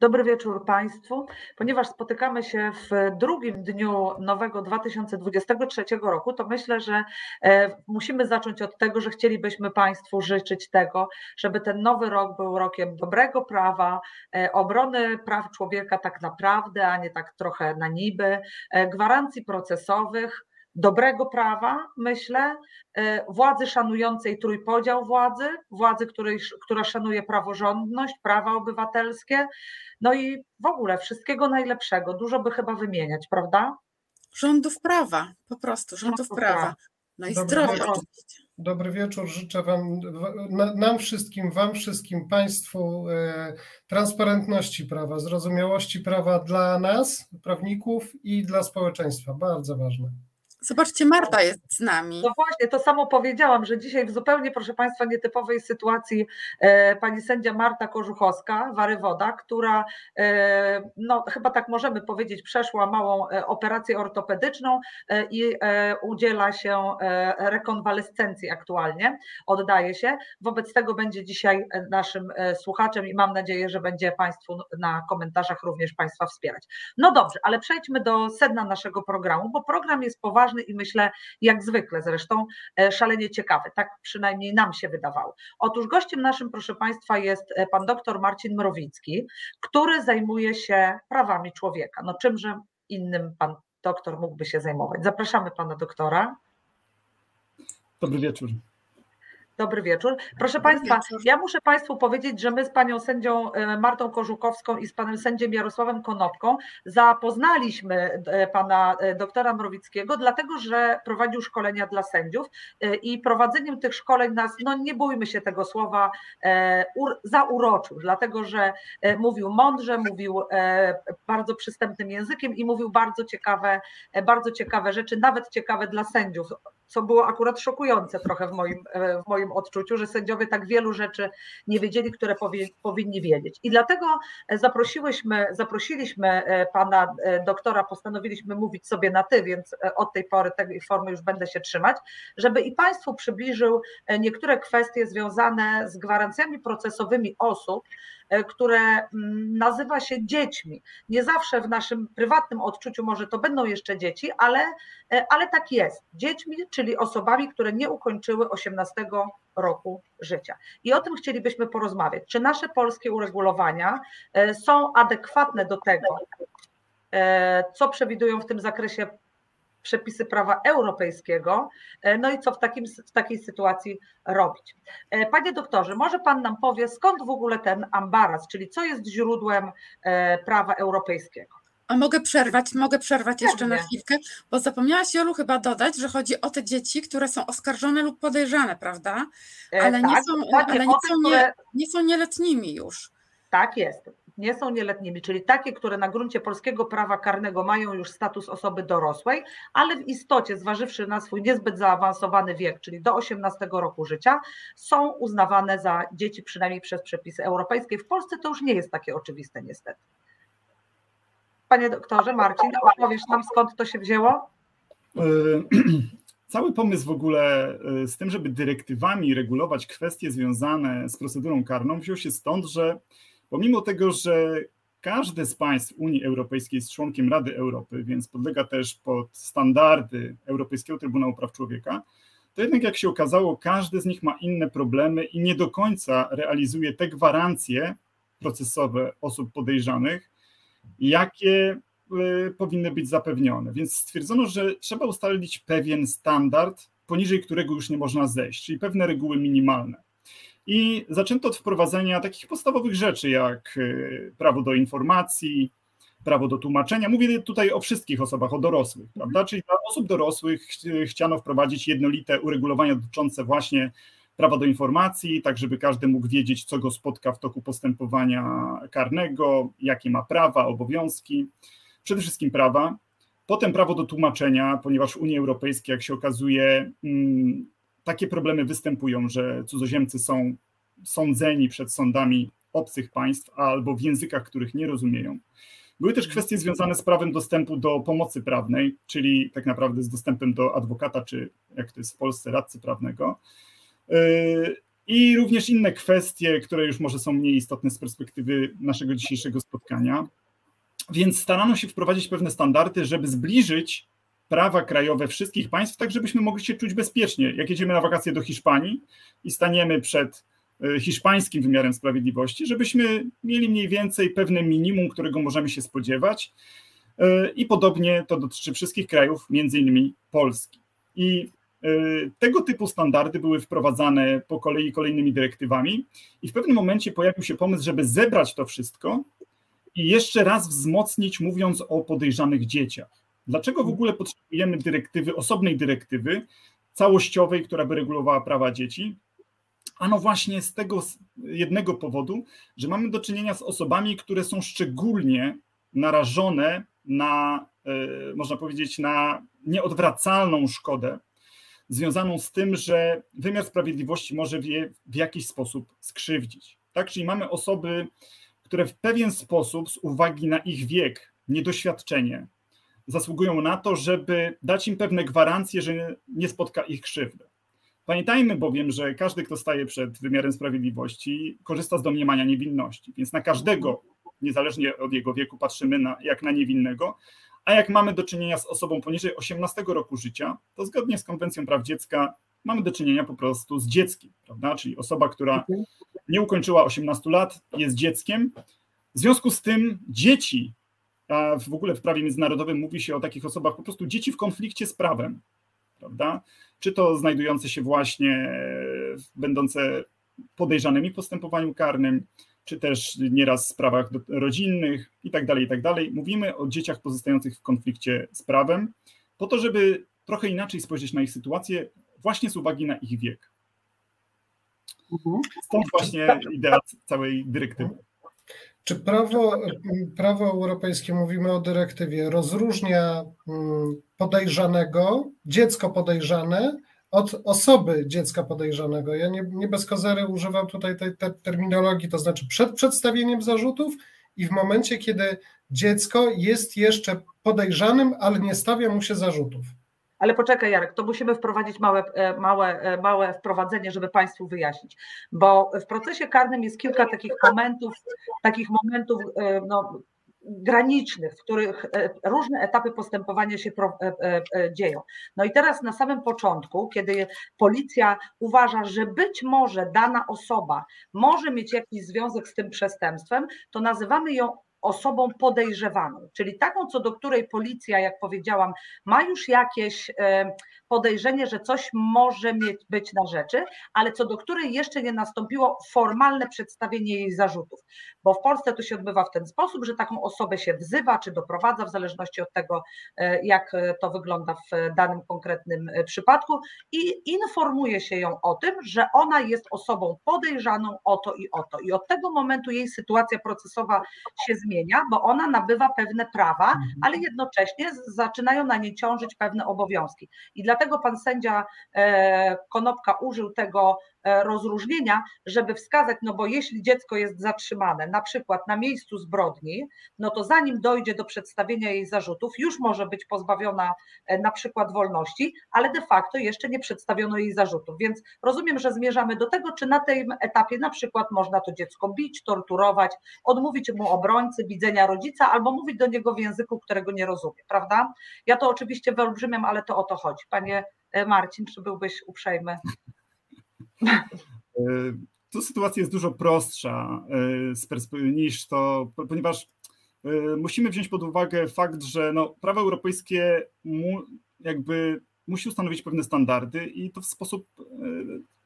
Dobry wieczór Państwu. Ponieważ spotykamy się w drugim dniu nowego 2023 roku, to myślę, że e, musimy zacząć od tego, że chcielibyśmy Państwu życzyć tego, żeby ten nowy rok był rokiem dobrego prawa, e, obrony praw człowieka tak naprawdę, a nie tak trochę na niby, e, gwarancji procesowych dobrego prawa, myślę, e, władzy szanującej trójpodział władzy, władzy, której, która szanuje praworządność, prawa obywatelskie, no i w ogóle wszystkiego najlepszego. Dużo by chyba wymieniać, prawda? Rządów prawa, po prostu, rządów prawa. prawa. No i Dobry zdrowia wieczór. oczywiście. Dobry wieczór, życzę Wam, nam wszystkim, Wam wszystkim, Państwu e, transparentności prawa, zrozumiałości prawa dla nas, prawników i dla społeczeństwa. Bardzo ważne. Zobaczcie, Marta jest z nami. No właśnie, to samo powiedziałam, że dzisiaj w zupełnie, proszę Państwa, nietypowej sytuacji e, pani sędzia Marta Korzuchowska, Warywoda, która, e, no chyba tak możemy powiedzieć, przeszła małą e, operację ortopedyczną e, i e, udziela się e, rekonwalescencji aktualnie, oddaje się. Wobec tego będzie dzisiaj naszym słuchaczem i mam nadzieję, że będzie Państwu na komentarzach również Państwa wspierać. No dobrze, ale przejdźmy do sedna naszego programu, bo program jest poważny ważny i myślę, jak zwykle zresztą, e, szalenie ciekawy. Tak przynajmniej nam się wydawało. Otóż gościem naszym, proszę Państwa, jest e, pan doktor Marcin Mrowicki, który zajmuje się prawami człowieka. No czymże innym pan doktor mógłby się zajmować? Zapraszamy pana doktora. Dobry wieczór. Dobry wieczór. Proszę Dobry Państwa, wieczór. ja muszę Państwu powiedzieć, że my z Panią sędzią e, Martą Kożukowską i z Panem sędziem Jarosławem Konopką zapoznaliśmy e, Pana e, doktora Mrowickiego, dlatego że prowadził szkolenia dla sędziów i prowadzeniem tych szkoleń nas, no nie bójmy się tego słowa, zauroczył, dlatego że mówił mądrze, mówił bardzo przystępnym językiem i mówił bardzo ciekawe, bardzo ciekawe rzeczy, nawet ciekawe dla sędziów, co było akurat szokujące trochę w moim, w moim odczuciu, że sędziowie tak wielu rzeczy nie wiedzieli, które powie, powinni wiedzieć. I dlatego zaprosiłyśmy, zaprosiliśmy e, pana e, doktora, postanowiliśmy mówić sobie na ty, więc e, od tej pory tej formy już będę się trzymać, żeby i Państwu przybliżył niektóre kwestie związane z gwarancjami procesowymi osób, E, które mm, nazywa się dziećmi. Nie zawsze w naszym prywatnym odczuciu może to będą jeszcze dzieci, ale, e, ale tak jest. Dziećmi, czyli osobami, które nie ukończyły 18 roku życia. I o tym chcielibyśmy porozmawiać. Czy nasze polskie uregulowania e, są adekwatne do tego, co przewidują w tym zakresie przepisy prawa europejskiego, e, no i co w, takim, w takiej sytuacji robić. E, panie doktorze, może Pan nam powie, skąd w ogóle ten ambaraz, czyli co jest źródłem e, prawa europejskiego? A mogę przerwać, mogę przerwać jeszcze na chwilkę, bo zapomniałaś Jolu chyba dodać, że chodzi o te dzieci, które są oskarżone lub podejrzane, prawda? Ale, nie, tak, są, ale nie, są nie, nie są nieletnimi już. Tak jest nie są nieletnimi, czyli takie, które na gruncie polskiego prawa karnego mają już status osoby dorosłej, ale w istocie, zważywszy na swój niezbyt zaawansowany wiek, czyli do 18 roku życia, są uznawane za dzieci, przynajmniej przez przepisy europejskie. W Polsce to już nie jest takie oczywiste, niestety. Panie doktorze, Marcin, opowiesz nam skąd to się wzięło? E, cały pomysł w ogóle e, z tym, żeby dyrektywami regulować kwestie związane z procedurą karną, wziął się stąd, że Pomimo tego, że każde z państw Unii Europejskiej jest członkiem Rady Europy, więc podlega też pod standardy Europejskiego Trybunału Praw Człowieka, to jednak jak się okazało, każdy z nich ma inne problemy i nie do końca realizuje te gwarancje procesowe osób podejrzanych, jakie e, powinny być zapewnione. Więc stwierdzono, że trzeba ustalić pewien standard, poniżej którego już nie można zejść, czyli pewne reguły minimalne. I zaczęto od wprowadzenia takich podstawowych rzeczy, jak y, prawo do informacji, prawo do tłumaczenia. Mówię tutaj o wszystkich osobach, o dorosłych, prawda? Czyli dla osób dorosłych chciano wprowadzić jednolite uregulowania dotyczące właśnie prawa do informacji, tak żeby każdy mógł wiedzieć, co go spotka w toku postępowania karnego, jakie ma prawa, obowiązki. Przede wszystkim prawa. Potem prawo do tłumaczenia, ponieważ w Unii Europejskiej, jak się okazuje, mm, takie problemy występują, że cudzoziemcy są sądzeni przed sądami obcych państw albo w językach, których nie rozumieją. Były też kwestie związane z prawem dostępu do pomocy prawnej, czyli tak naprawdę z dostępem do adwokata, czy jak to jest w Polsce, radcy prawnego. Yy, i również inne kwestie, które już może są mniej istotne z perspektywy naszego dzisiejszego spotkania. Więc starano się wprowadzić pewne standardy, żeby zbliżyć prawa krajowe wszystkich państw, tak żebyśmy mogli się czuć bezpiecznie. Jak jedziemy na wakacje do Hiszpanii i staniemy przed hiszpańskim wymiarem sprawiedliwości, żebyśmy mieli mniej więcej pewne minimum, którego możemy się spodziewać. E, I podobnie to dotyczy wszystkich krajów, między innymi Polski. I e, tego typu standardy były wprowadzane po kolei kolejnymi dyrektywami, i w pewnym momencie pojawił się pomysł, żeby zebrać to wszystko i jeszcze raz wzmocnić, mówiąc o podejrzanych dzieciach. Dlaczego w ogóle potrzebujemy dyrektywy, osobnej dyrektywy całościowej, która by regulowała prawa dzieci? Ano właśnie z tego jednego powodu, że mamy do czynienia z osobami, które są szczególnie narażone na, e, można powiedzieć, na nieodwracalną szkodę związaną z tym, że wymiar sprawiedliwości może je w jakiś sposób skrzywdzić. Tak, czyli mamy osoby, które w pewien sposób, z uwagi na ich wiek, niedoświadczenie, zasługują na to, żeby dać im pewne gwarancje, że nie spotka ich krzywdy. Pamiętajmy bowiem, że każdy, kto staje przed wymiarem sprawiedliwości, korzysta z domniemania niewinności, więc na każdego, niezależnie od jego wieku, patrzymy na, jak na niewinnego, a jak mamy do czynienia z osobą poniżej 18 roku życia, to zgodnie z Konwencją Praw Dziecka mamy do czynienia po prostu z dzieckiem, prawda? Czyli osoba, która nie ukończyła 18 lat, jest dzieckiem. W związku z tym dzieci a w ogóle w prawie międzynarodowym mówi się o takich osobach po prostu dzieci w konflikcie z prawem, prawda? Czy to znajdujące się właśnie, będące podejrzanymi w postępowaniu karnym, czy też nieraz w sprawach rodzinnych i tak dalej, i tak dalej. Mówimy o dzieciach pozostających w konflikcie z prawem, po to, żeby trochę inaczej spojrzeć na ich sytuację, właśnie z uwagi na ich wiek. Mhm. Stąd właśnie idea całej dyrektywy. Czy prawo, prawo europejskie, mówimy o dyrektywie, rozróżnia mm, podejrzanego, dziecko podejrzane od osoby dziecka podejrzanego? Ja nie, nie bez kozery używam tutaj tej, tej terminologii, to znaczy przed przedstawieniem zarzutów i w momencie, kiedy dziecko jest jeszcze podejrzanym, ale nie stawia mu się zarzutów. Ale poczekaj, Jarek, to musimy wprowadzić małe, e, małe, e, małe wprowadzenie, żeby Państwu wyjaśnić. Bo w procesie karnym jest kilka takich momentów, takich momentów e, no, granicznych, w których różne etapy postępowania się dzieją. No i teraz na samym początku, kiedy policja uważa, że być może dana osoba może mieć jakiś związek z tym przestępstwem, to nazywamy ją osobą podejrzewaną, czyli taką, co do której policja, jak powiedziałam, ma już jakieś podejrzenie, że coś może mieć, być na rzeczy, ale co do której jeszcze nie nastąpiło formalne przedstawienie jej zarzutów. Bo w Polsce to się odbywa w ten sposób, że taką osobę się wzywa czy doprowadza, w zależności od tego, e, jak to wygląda w danym konkretnym e, przypadku, i informuje się ją o tym, że ona jest osobą podejrzaną o to i o to. I od tego momentu jej sytuacja procesowa się zmienia, bo ona nabywa pewne prawa, mhm. ale jednocześnie zaczynają na niej ciążyć pewne obowiązki. I dla Dlatego pan sędzia e, Konopka użył tego rozróżnienia, żeby wskazać, no bo jeśli dziecko jest zatrzymane na przykład na miejscu zbrodni, no to zanim dojdzie do przedstawienia jej zarzutów, już może być pozbawiona e, na przykład wolności, ale de facto jeszcze nie przedstawiono jej zarzutów. Więc rozumiem, że zmierzamy do tego, czy na tym etapie na przykład można to dziecko bić, torturować, odmówić mu obrońcy, widzenia rodzica, albo mówić do niego w języku, którego nie rozumie, prawda? Ja to oczywiście wyolbrzymiam, ale to o to chodzi. Panie e, Marcin, czy byłbyś uprzejmy? E, tu sytuacja jest dużo prostsza e, niż to, ponieważ e, musimy wziąć pod uwagę fakt, że no, prawo europejskie mu, jakby musi ustanowić pewne standardy i to w sposób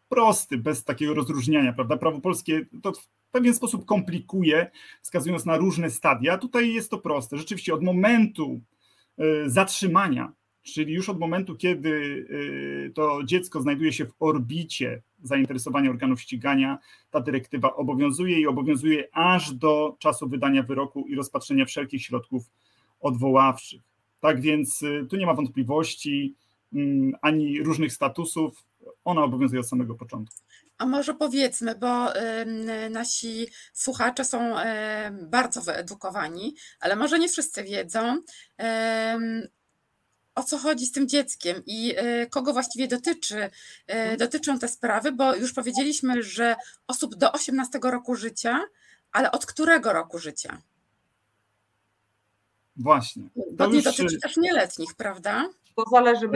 prosty, bez takiego rozróżniania, prawda? Prawo polskie to w pewien sposób komplikuje, wskazując na różne stadia. Tutaj jest to proste. Rzeczywiście od momentu zatrzymania czyli już od momentu, kiedy y, to dziecko znajduje się w orbicie zainteresowania organów ścigania, ta dyrektywa obowiązuje i obowiązuje aż do czasu wydania wyroku i rozpatrzenia wszelkich środków odwoławczych. Tak więc y, tu nie ma wątpliwości mm, ani różnych statusów, ona obowiązuje od samego początku. A może powiedzmy, bo nasi słuchacze są bardzo wyedukowani, ale może nie wszyscy wiedzą, o co chodzi z tym dzieckiem i kogo właściwie dotyczy, dotyczą te sprawy, bo już powiedzieliśmy, że osób do 18 roku życia, ale od którego roku życia? Właśnie. To nie dotyczy też nieletnich, prawda? To zależy.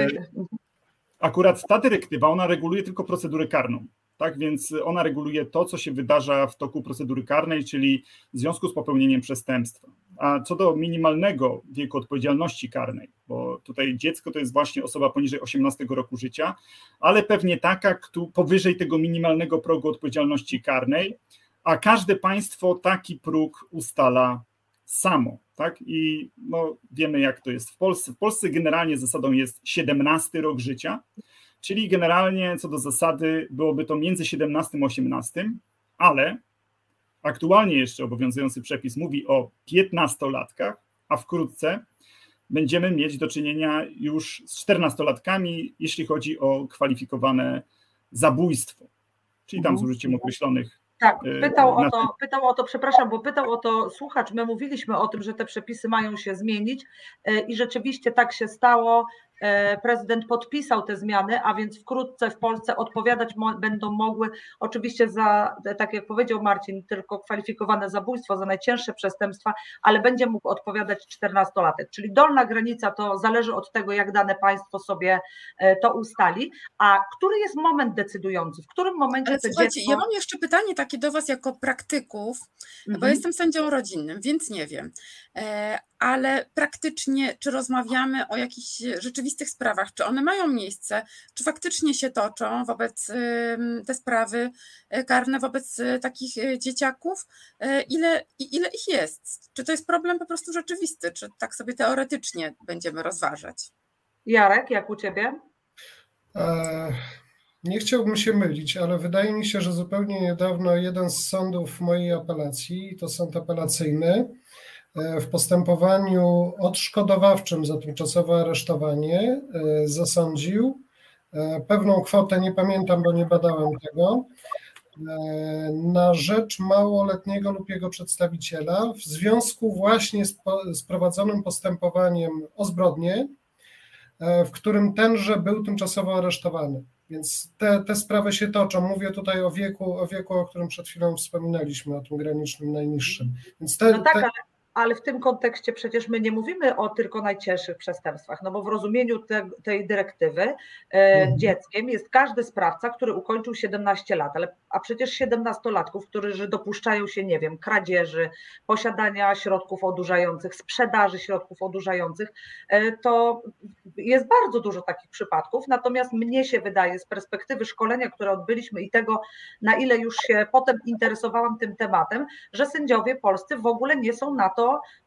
Akurat ta dyrektywa, ona reguluje tylko procedurę karną. Tak więc ona reguluje to, co się wydarza w toku procedury karnej, czyli w związku z popełnieniem przestępstwa. A co do minimalnego wieku odpowiedzialności karnej, bo tutaj dziecko to jest właśnie osoba poniżej 18 roku życia, ale pewnie taka, kto powyżej tego minimalnego progu odpowiedzialności karnej, a każde państwo taki próg ustala samo. Tak? I no, wiemy, jak to jest w Polsce. W Polsce generalnie zasadą jest 17 rok życia, czyli generalnie co do zasady byłoby to między 17 a 18, ale aktualnie jeszcze obowiązujący przepis mówi o 15-latkach, a wkrótce będziemy mieć do czynienia już z 14-latkami, jeśli chodzi o kwalifikowane zabójstwo, czyli tam z mhm. użyciem określonych tak, y, pytał o to, pytał o to, przepraszam, bo pytał o to słuchacz. My mówiliśmy o tym, że te przepisy mają się zmienić y, i rzeczywiście tak się stało. E, prezydent podpisał te zmiany, a więc wkrótce w Polsce odpowiadać będą mogły oczywiście za, tak jak powiedział Marcin, tylko kwalifikowane zabójstwo, za najcięższe przestępstwa, ale będzie mógł odpowiadać 14-latek. Czyli dolna granica to zależy od tego, jak dane państwo sobie e, to ustali. A który jest moment decydujący? W którym momencie ale słuchajcie, dziecko... Ja mam jeszcze pytanie takie do Was jako praktyków, mhm. bo jestem sędzią rodzinnym, więc nie wiem. Ale praktycznie, czy rozmawiamy o jakichś rzeczywistych sprawach, czy one mają miejsce, czy faktycznie się toczą wobec te sprawy e, karne wobec e, takich e, dzieciaków, ile, ile ich jest? Czy to jest problem po prostu rzeczywisty, czy tak sobie teoretycznie będziemy rozważać? Jarek, jak u ciebie? Nie chciałbym się mylić, ale wydaje mi się, że zupełnie niedawno jeden z sądów mojej apelacji, to sąd apelacyjny, w postępowaniu odszkodowawczym za tymczasowe aresztowanie e, zasądził e, pewną kwotę, nie pamiętam, bo nie badałem tego, na rzecz małoletniego lub jego przedstawiciela w związku właśnie z, z prowadzonym postępowaniem o zbrodnię, w którym tenże był tymczasowo aresztowany. Więc te, te sprawy się toczą. Mówię tutaj o wieku, o wieku, o którym przed chwilą wspominaliśmy, o tym granicznym najniższym. Więc te, no tak, te... ale ale w tym kontekście przecież my nie mówimy o tylko najcięższych przestępstwach, no bo w rozumieniu te, tej dyrektywy e, mhm. dzieckiem jest każdy sprawca, który ukończył 17 lat, ale, a przecież 17-latków, którzy dopuszczają się, nie wiem, kradzieży, posiadania środków odurzających, sprzedaży środków odurzających, e, to jest bardzo dużo takich przypadków, natomiast mnie się wydaje z perspektywy szkolenia, które odbyliśmy i tego, na ile już się potem interesowałam tym tematem, że sędziowie polscy w ogóle nie są na to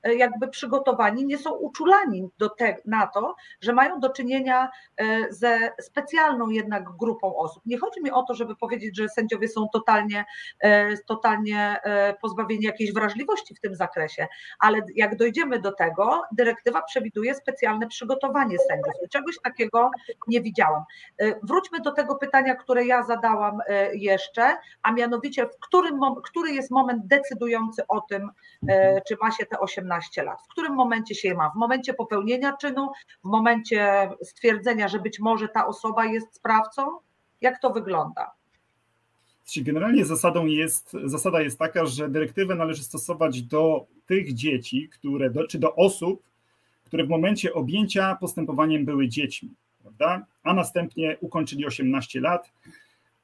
E, jakby przygotowani, nie są uczulani do te, na to, że mają do czynienia e, ze specjalną jednak grupą osób. Nie chodzi mi o to, żeby powiedzieć, że sędziowie są totalnie, e, totalnie pozbawieni jakiejś wrażliwości w tym zakresie, ale jak dojdziemy do tego, dyrektywa przewiduje specjalne przygotowanie sędziów. Czegoś takiego nie widziałam. Wróćmy do tego pytania, które ja zadałam jeszcze, a mianowicie, w którym, który jest moment decydujący o tym, czy ma się te 18 lat. W którym momencie się je ma? W momencie popełnienia czynu, w momencie stwierdzenia, że być może ta osoba jest sprawcą? Jak to wygląda? Generalnie zasadą jest, zasada jest taka, że dyrektywę należy stosować do tych dzieci, które, czy do osób, które w momencie objęcia postępowaniem były dziećmi, prawda? a następnie ukończyli 18 lat.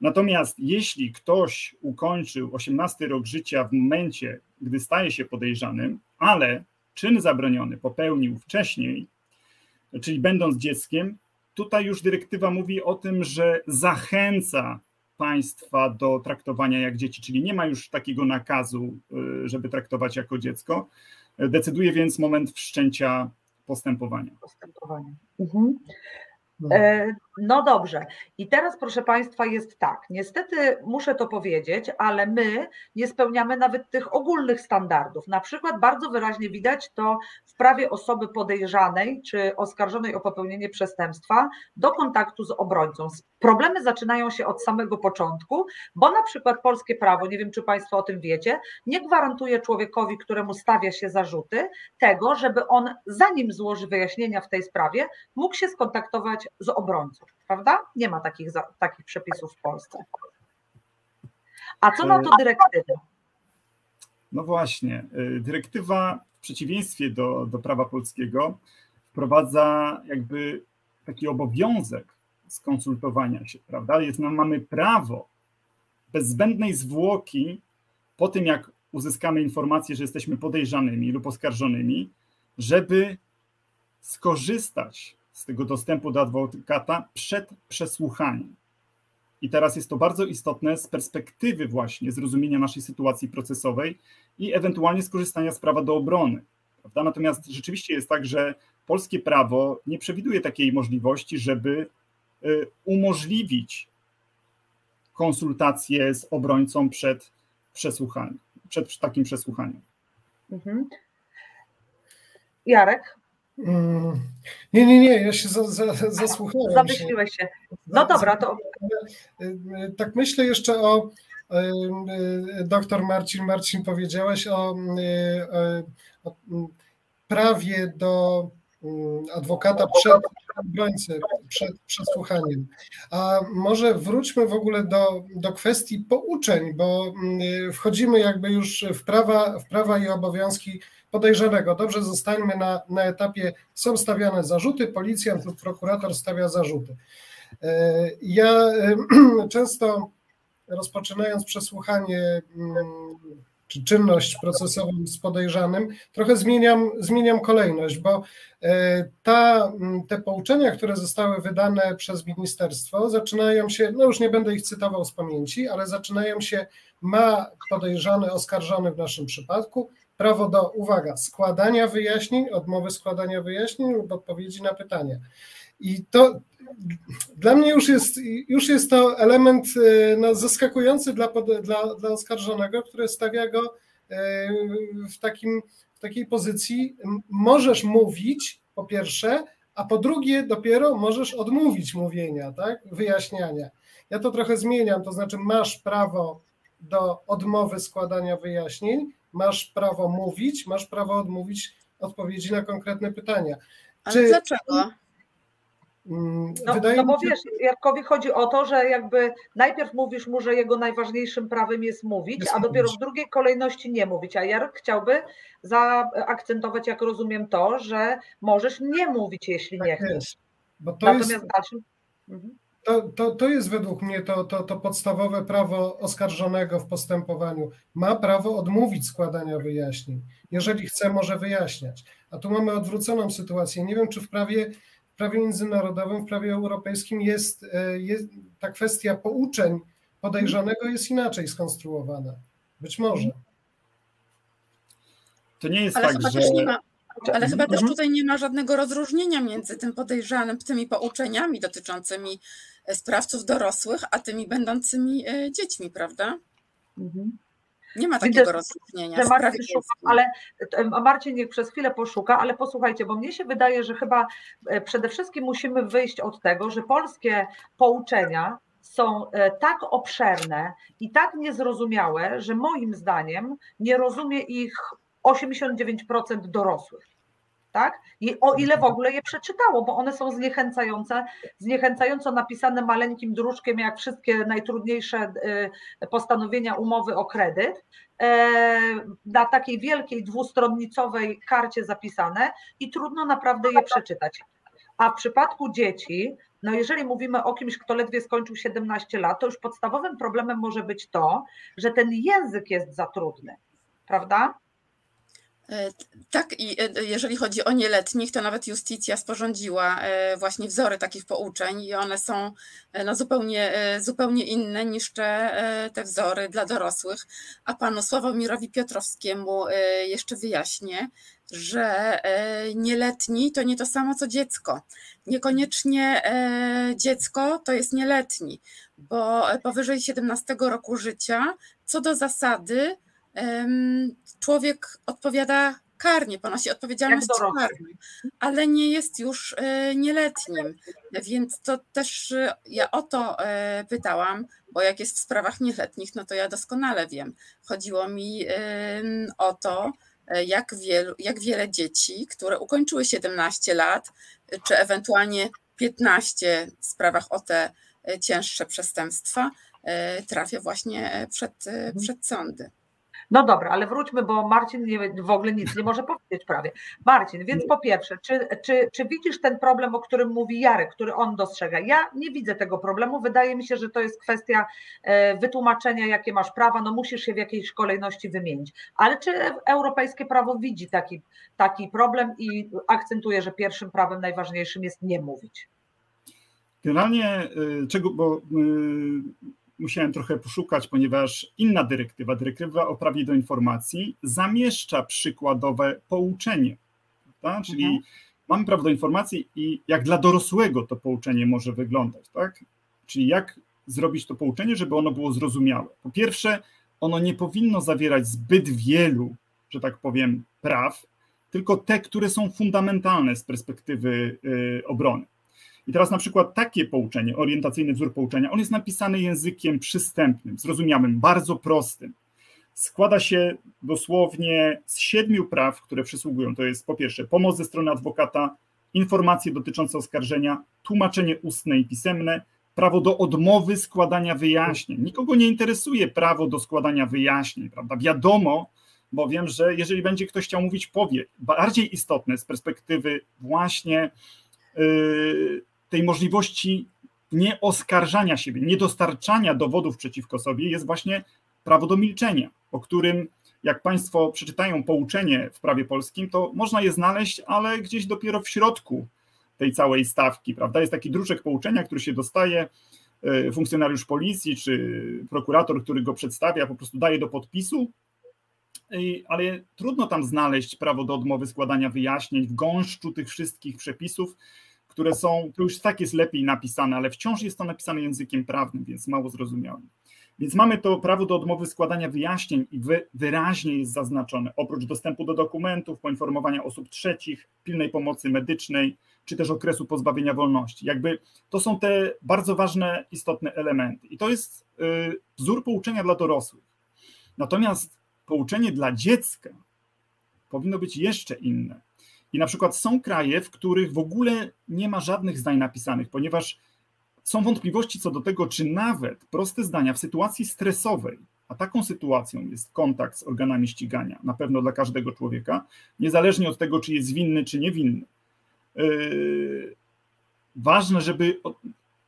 Natomiast jeśli ktoś ukończył 18 rok życia w momencie, gdy staje się podejrzanym, ale czyn zabroniony popełnił wcześniej, czyli będąc dzieckiem, tutaj już dyrektywa mówi o tym, że zachęca państwa do traktowania jak dzieci, czyli nie ma już takiego nakazu, y, żeby traktować jako dziecko. Decyduje więc moment wszczęcia postępowania. Postępowania. Mhm. No. E, No dobrze. I teraz, proszę Państwa, jest tak. Niestety muszę to powiedzieć, ale my nie spełniamy nawet tych ogólnych standardów. Na przykład bardzo wyraźnie widać to w prawie osoby podejrzanej czy oskarżonej o popełnienie przestępstwa do kontaktu z obrońcą. Problemy zaczynają się od samego początku, bo na przykład polskie prawo, nie wiem czy Państwo o tym wiecie, nie gwarantuje człowiekowi, któremu stawia się zarzuty, tego, żeby on zanim złoży wyjaśnienia w tej sprawie, mógł się skontaktować z obrońcą prawda? Nie ma takich, takich przepisów w Polsce. A co na to dyrektywy? No właśnie, y, dyrektywa w przeciwieństwie do, do prawa polskiego wprowadza jakby taki obowiązek skonsultowania się, prawda? Jest, no, mamy prawo bez zbędnej zwłoki po tym, jak uzyskamy informację, że jesteśmy podejrzanymi lub oskarżonymi, żeby skorzystać z tego dostępu do adwokata przed przesłuchaniem. I teraz jest to bardzo istotne z perspektywy właśnie zrozumienia naszej sytuacji procesowej i ewentualnie skorzystania z prawa do obrony. Prawda? Natomiast rzeczywiście jest tak, że polskie prawo nie przewiduje takiej możliwości, żeby y, umożliwić konsultację z obrońcą przed przesłuchaniem, przed takim przesłuchaniem. Mhm. Jarek? Mm. Nie, nie, nie, ja się za, za, zasłuchałem. Zamyśliłeś się. No dobra, to. Tak myślę jeszcze o. Doktor Marcin, Marcin powiedziałeś o, o prawie do adwokata przed obrońcy, przed przesłuchaniem. A może wróćmy w ogóle do, do kwestii pouczeń, bo wchodzimy jakby już w prawa, w prawa i obowiązki podejrzanego. Dobrze, zostańmy na, na etapie, są stawiane zarzuty, policjant lub prokurator stawia zarzuty. E, ja e, często rozpoczynając przesłuchanie mm, czy czynność procesową z podejrzanym, trochę zmieniam, zmieniam kolejność, bo e, ta, mm, te pouczenia, które zostały wydane przez ministerstwo, zaczynają się, no już nie będę ich cytował z pamięci, ale zaczynają się, ma podejrzany, oskarżony w naszym przypadku, prawo do, uwaga, składania wyjaśnień, odmowy składania wyjaśnień lub odpowiedzi na pytania. I to dla mnie już jest, już jest to element e, no, zaskakujący dla, dla, dla oskarżonego, który stawia go e, w, takim, w takiej pozycji. Możesz mówić, po pierwsze, a po drugie dopiero możesz odmówić mówienia, tak? wyjaśniania. Ja to trochę zmieniam, to znaczy masz prawo do odmowy składania wyjaśnień, masz prawo mówić, masz prawo odmówić odpowiedzi na konkretne pytania. Ale Czy... dlaczego? Mm, no, no bo wiesz, Jarkowi chodzi o to, że jakby najpierw mówisz mu, że jego najważniejszym prawem jest mówić, jest a dopiero mówić. w drugiej kolejności nie mówić. A Jarek chciałby zaakcentować, jak rozumiem, to, że możesz nie mówić, jeśli tak nie chcesz. Jest. Bo to Natomiast jest... dalszym... Mhm. To, to, to jest według mnie to, to, to podstawowe prawo oskarżonego w postępowaniu. Ma prawo odmówić składania wyjaśnień. Jeżeli chce, może wyjaśniać. A tu mamy odwróconą sytuację. Nie wiem, czy w prawie, w prawie międzynarodowym, w prawie europejskim jest, e, jest ta kwestia pouczeń podejrzanego jest inaczej skonstruowana. Być może. To nie jest Ale tak, że... Ale chyba też mhm. tutaj nie ma żadnego rozróżnienia między tym podejrzanym, tymi pouczeniami dotyczącymi sprawców dorosłych, a tymi będącymi e, dziećmi, prawda? Mhm. Nie ma takiego rozróżnienia. Marcin szuka, ale Marcin niech przez chwilę poszuka, ale posłuchajcie, bo mnie się wydaje, że chyba e, przede wszystkim musimy wyjść od tego, że polskie pouczenia są tak obszerne i tak niezrozumiałe, że moim zdaniem nie rozumie ich 89% dorosłych. Tak? I o ile w ogóle je przeczytało, bo one są zniechęcające, zniechęcająco napisane maleńkim druczkiem, jak wszystkie najtrudniejsze y, postanowienia umowy o kredyt, e, na takiej wielkiej dwustronnicowej karcie zapisane i trudno naprawdę je przeczytać. A w przypadku dzieci, no jeżeli mówimy o kimś, kto ledwie skończył 17 lat, to już podstawowym problemem może być to, że ten język jest za trudny, prawda? E, tak, i e, jeżeli chodzi o nieletnich, to nawet Justicja sporządziła e, właśnie wzory takich pouczeń i one są no, zupełnie, zupełnie inne niż te, te wzory dla dorosłych. A panu Sławomirowi Piotrowskiemu jeszcze wyjaśnię, że nieletni to nie to samo co dziecko. Niekoniecznie dziecko to jest nieletni, bo powyżej 17 roku życia, co do zasady, człowiek odpowiada karnie, ponosi odpowiedzialność karną, ale nie jest już e, nieletnim. Więc to też e, ja o to e, pytałam, bo jak jest w sprawach nieletnich, no to ja doskonale wiem. Chodziło mi o to, jak, wielu, jak wiele dzieci, które ukończyły 17 lat, czy ewentualnie 15 w sprawach o te cięższe przestępstwa, trafia właśnie przed, mhm. przed sądy. No dobra, ale wróćmy, bo Marcin nie, w ogóle nic nie może powiedzieć prawie. Marcin, więc po pierwsze, czy, czy, czy widzisz ten problem, o którym mówi Jarek, który on dostrzega? Ja nie widzę tego problemu. Wydaje mi się, że to jest kwestia e, wytłumaczenia, jakie masz prawa. No musisz się w jakiejś kolejności wymienić. Ale czy europejskie prawo widzi taki, taki problem i akcentuje, że pierwszym prawem najważniejszym jest nie mówić? Generalnie, y, czego, bo y, musiałem trochę poszukać, ponieważ inna dyrektywa, dyrektywa o prawie do informacji, zamieszcza przykładowe pouczenie. Prawda? Czyli mhm. mamy prawo do informacji i jak dla dorosłego to pouczenie może wyglądać. Tak? Czyli jak zrobić to pouczenie, żeby ono było zrozumiałe. Po pierwsze, ono nie powinno zawierać zbyt wielu, że tak powiem, praw, tylko te, które są fundamentalne z perspektywy y, obrony. I teraz na przykład takie pouczenie, orientacyjny wzór pouczenia, on jest napisany językiem przystępnym, zrozumiałym, bardzo prostym. Składa się dosłownie z siedmiu praw, które przysługują. To jest po pierwsze pomoc ze strony adwokata, informacje dotyczące oskarżenia, tłumaczenie ustne i pisemne, prawo do odmowy składania wyjaśnień. Nikogo nie interesuje prawo do składania wyjaśnień, prawda? Wiadomo, bowiem, że jeżeli będzie ktoś chciał mówić, powie. Bardziej istotne z perspektywy właśnie yy, tej możliwości nieoskarżania siebie, niedostarczania dowodów przeciwko sobie jest właśnie prawo do milczenia, o którym jak Państwo przeczytają pouczenie w prawie polskim, to można je znaleźć, ale gdzieś dopiero w środku tej całej stawki, prawda? Jest taki druczek pouczenia, który się dostaje, e, funkcjonariusz policji czy prokurator, który go przedstawia, po prostu daje do podpisu, ale trudno tam znaleźć prawo do odmowy składania wyjaśnień w gąszczu tych wszystkich przepisów, które są, to już tak jest lepiej napisane, ale wciąż jest to napisane językiem prawnym, więc mało zrozumiałym. Więc mamy to prawo do odmowy składania wyjaśnień i wyraźnie jest zaznaczone, oprócz dostępu do dokumentów, poinformowania osób trzecich, pilnej pomocy medycznej, czy też okresu pozbawienia wolności. Jakby to są te bardzo ważne, istotne elementy. I to jest y, wzór pouczenia dla dorosłych. Natomiast pouczenie dla dziecka powinno być jeszcze inne. I na przykład są kraje, w których w ogóle nie ma żadnych zdań napisanych, ponieważ są wątpliwości co do tego, czy nawet proste zdania w sytuacji stresowej, a taką sytuacją jest kontakt z organami ścigania, na pewno dla każdego człowieka, niezależnie od tego, czy jest winny, czy niewinny. Yy, ważne, żeby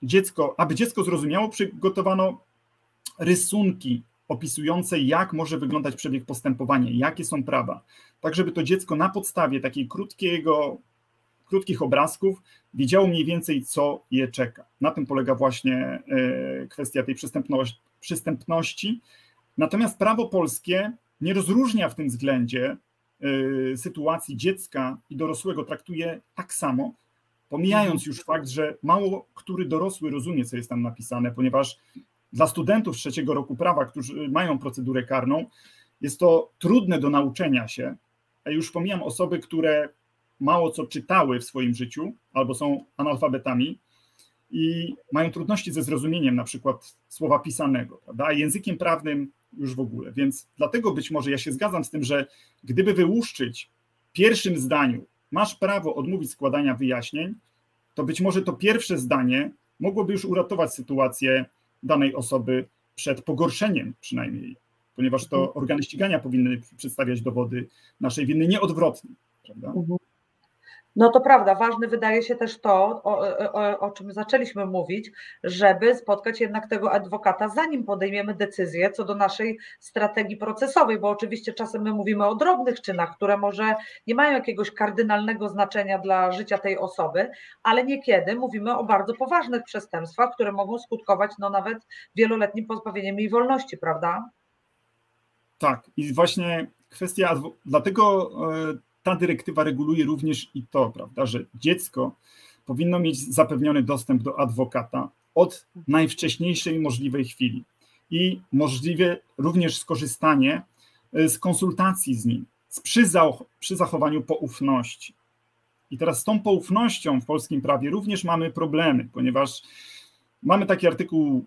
dziecko, aby dziecko zrozumiało, przygotowano rysunki opisujące, jak może wyglądać przebieg postępowania, jakie są prawa, tak żeby to dziecko na podstawie takiej krótkiego, krótkich obrazków wiedziało mniej więcej, co je czeka. Na tym polega właśnie e, kwestia tej przystępności. Natomiast prawo polskie nie rozróżnia w tym względzie e, sytuacji dziecka i dorosłego, traktuje tak samo, pomijając już fakt, że mało który dorosły rozumie, co jest tam napisane, ponieważ dla studentów trzeciego roku prawa, którzy mają procedurę karną, jest to trudne do nauczenia się. A już pomijam osoby, które mało co czytały w swoim życiu albo są analfabetami i mają trudności ze zrozumieniem na przykład słowa pisanego, prawda? a językiem prawnym już w ogóle. Więc dlatego być może ja się zgadzam z tym, że gdyby wyłuszczyć w pierwszym zdaniu, masz prawo odmówić składania wyjaśnień, to być może to pierwsze zdanie mogłoby już uratować sytuację danej osoby przed pogorszeniem przynajmniej, ponieważ to mhm. organy ścigania powinny przedstawiać dowody naszej winy, nieodwrotnie. Prawda? Mhm. No to prawda, ważne wydaje się też to, o, o, o, czym zaczęliśmy mówić, żeby spotkać jednak tego adwokata, zanim podejmiemy decyzję co do naszej strategii procesowej, bo oczywiście czasem my mówimy o drobnych czynach, które może nie mają jakiegoś kardynalnego znaczenia dla życia tej osoby, ale niekiedy mówimy o bardzo poważnych przestępstwach, które mogą skutkować no nawet wieloletnim pozbawieniem jej wolności, prawda? Tak, i właśnie kwestia, dlatego e, ta dyrektywa reguluje również i to, prawda, że dziecko powinno mieć zapewniony dostęp do adwokata od najwcześniejszej możliwej chwili i możliwe również skorzystanie e, z konsultacji z nim przy, przy zachowaniu poufności. I teraz z tą poufnością w polskim prawie również mamy problemy, ponieważ mamy taki artykuł,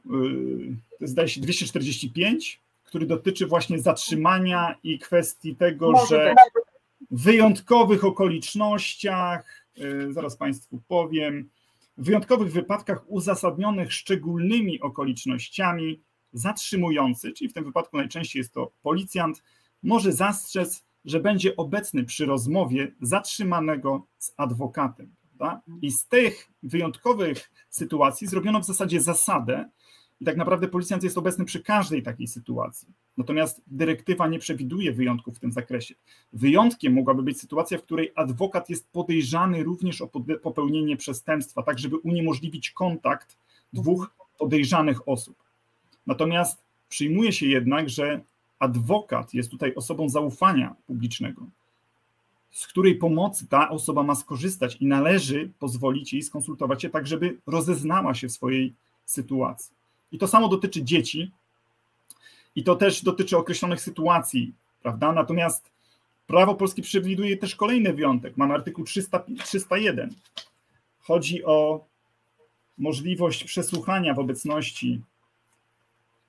yy, zdaje się 245, który dotyczy właśnie zatrzymania i kwestii tego, Może że wyjątkowych okolicznościach, yy, zaraz Państwu powiem, wyjątkowych wypadkach uzasadnionych szczególnymi okolicznościami zatrzymujący, czyli w tym wypadku najczęściej jest to policjant, może zastrzec że będzie obecny przy rozmowie zatrzymanego z adwokatem. Prawda? I z tych wyjątkowych sytuacji zrobiono w zasadzie zasadę, i tak naprawdę policjant jest obecny przy każdej takiej sytuacji. Natomiast dyrektywa nie przewiduje wyjątków w tym zakresie. Wyjątkiem mogłaby być sytuacja, w której adwokat jest podejrzany również o popełnienie przestępstwa, tak żeby uniemożliwić kontakt dwóch podejrzanych osób. Natomiast przyjmuje się jednak, że adwokat jest tutaj osobą zaufania publicznego, z której pomocy ta osoba ma skorzystać i należy pozwolić jej skonsultować się tak, żeby rozeznała się w swojej sytuacji. I to samo dotyczy dzieci i to też dotyczy określonych sytuacji, prawda? Natomiast prawo polskie przewiduje też kolejny wyjątek. Mamy artykuł 300, 301. Chodzi o możliwość przesłuchania w obecności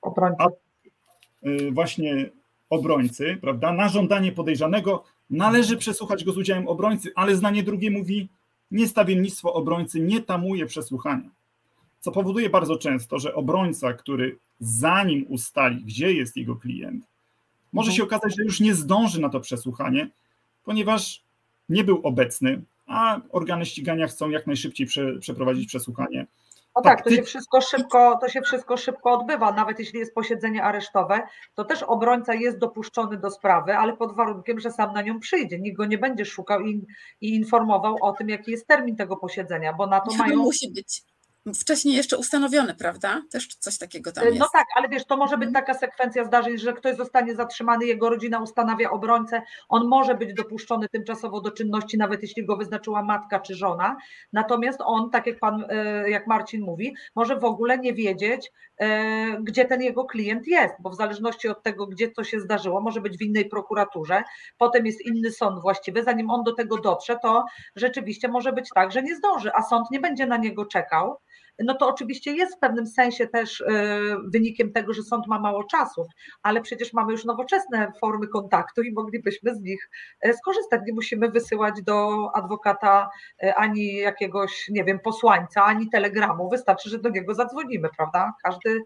obrońcy. Y, właśnie obrońcy, prawda? Na żądanie podejrzanego należy przesłuchać go z udziałem obrońcy, ale zdanie drugie mówi, niestawiennictwo obrońcy nie tamuje przesłuchania. Co powoduje bardzo często, że obrońca, który zanim ustali, gdzie jest jego klient, może się okazać, że już nie zdąży na to przesłuchanie, ponieważ nie był obecny, a organy ścigania chcą jak najszybciej prze, przeprowadzić przesłuchanie no tak, to się wszystko szybko, to się wszystko szybko odbywa. Nawet jeśli jest posiedzenie aresztowe, to też obrońca jest dopuszczony do sprawy, ale pod warunkiem, że sam na nią przyjdzie. Nikt go nie będzie szukał i, i informował o tym, jaki jest termin tego posiedzenia, bo na to mają. Musi być wcześniej jeszcze ustanowiony, prawda? Też coś takiego tam no jest. No tak, ale wiesz, to może być mhm. taka sekwencja zdarzeń, że ktoś zostanie zatrzymany, jego rodzina ustanawia obrońcę, on może być dopuszczony tymczasowo do czynności, nawet jeśli go wyznaczyła matka czy żona, natomiast on, tak jak pan, e, jak Marcin mówi, może w ogóle nie wiedzieć, e, gdzie ten jego klient jest, bo w zależności od tego, gdzie to się zdarzyło, może być w innej prokuraturze, potem jest inny sąd właściwy, zanim on do tego dotrze, to rzeczywiście może być tak, że nie zdąży, a sąd nie będzie na niego czekał, no to oczywiście jest w pewnym sensie też e, wynikiem tego, że sąd ma mało czasu, ale przecież mamy już nowoczesne formy kontaktu i moglibyśmy z nich e, skorzystać. Nie musimy wysyłać do adwokata e, ani jakiegoś, nie wiem, posłańca, ani telegramu. Wystarczy, że do niego zadzwonimy, prawda? Każdy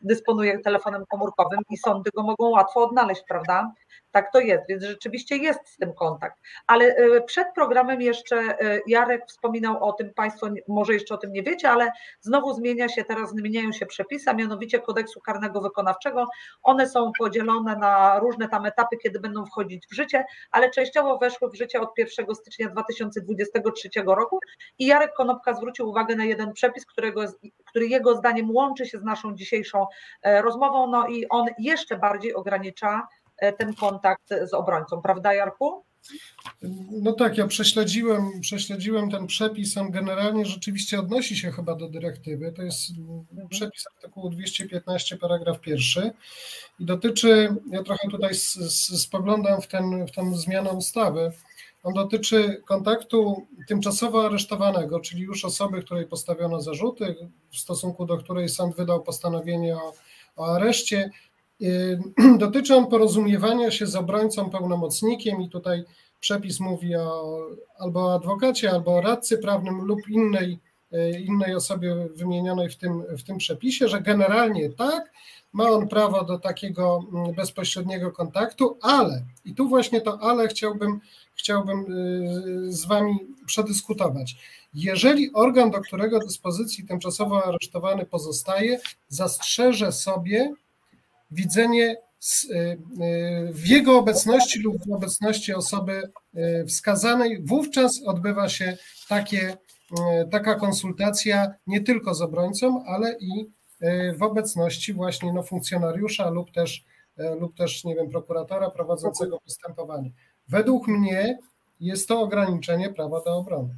dysponuje telefonem komórkowym i sądy go mogą łatwo odnaleźć, prawda? Tak to jest, więc rzeczywiście jest z tym kontakt. Ale e, przed programem jeszcze e, Jarek wspominał o tym, Państwo może jeszcze o tym nie wiecie, ale znowu zmienia się, teraz zmieniają się przepisy, a mianowicie kodeksu karnego wykonawczego. One są podzielone na różne tam etapy, kiedy będą wchodzić w życie, ale częściowo weszły w życie od 1 stycznia 2023 roku i Jarek Konopka zwrócił uwagę na jeden przepis, którego, który jego zdaniem łączy się z naszą dzisiejszą e, rozmową, no i on jeszcze bardziej ogranicza ten kontakt z obrońcą, prawda Jarku? No tak, ja prześledziłem, prześledziłem ten przepis, on generalnie rzeczywiście odnosi się chyba do dyrektywy. To jest mhm. przepis artykułu 215, paragraf pierwszy i dotyczy, ja trochę tutaj spoglądam w, ten, w tę zmianę ustawy, on dotyczy kontaktu tymczasowo aresztowanego, czyli już osoby, której postawiono zarzuty, w stosunku do której sąd wydał postanowienie o, o areszcie Dotyczy on porozumiewania się z obrońcą pełnomocnikiem i tutaj przepis mówi o, albo adwokacie, albo o radcy prawnym lub innej innej osobie wymienionej w tym, w tym przepisie, że generalnie tak, ma on prawo do takiego mm, bezpośredniego kontaktu, ale, i tu właśnie to ale chciałbym, chciałbym z Wami przedyskutować. Jeżeli organ, do którego dyspozycji tymczasowo aresztowany pozostaje, zastrzeże sobie widzenie Y, y, w jego obecności lub w obecności osoby y, wskazanej, wówczas odbywa się takie, taka konsultacja nie tylko z obrońcą, ale i w obecności właśnie no, funkcjonariusza lub też, lub też, nie wiem, prokuratora prowadzącego postępowanie. Według mnie jest to ograniczenie prawa do obrony.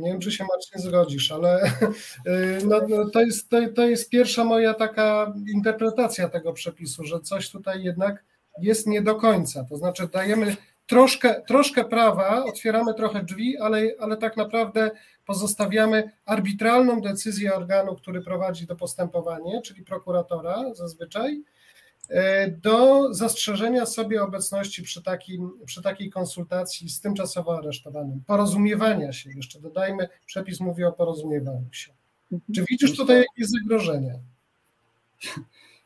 Nie wiem, czy się Marcin zgodzisz, ale y, no, no, to, jest, to, to jest pierwsza moja taka interpretacja tego przepisu, że coś tutaj jednak jest nie do końca. To znaczy dajemy troszkę, troszkę prawa, otwieramy trochę drzwi, ale, ale tak naprawdę pozostawiamy arbitralną decyzję organu, który prowadzi to postępowanie, czyli prokuratora zazwyczaj, do zastrzeżenia sobie obecności przy, takim, przy takiej konsultacji z tymczasowo aresztowanym, porozumiewania się, jeszcze dodajmy, przepis mówi o porozumiewaniu się. Mhm. Czy widzisz tutaj jakieś zagrożenia?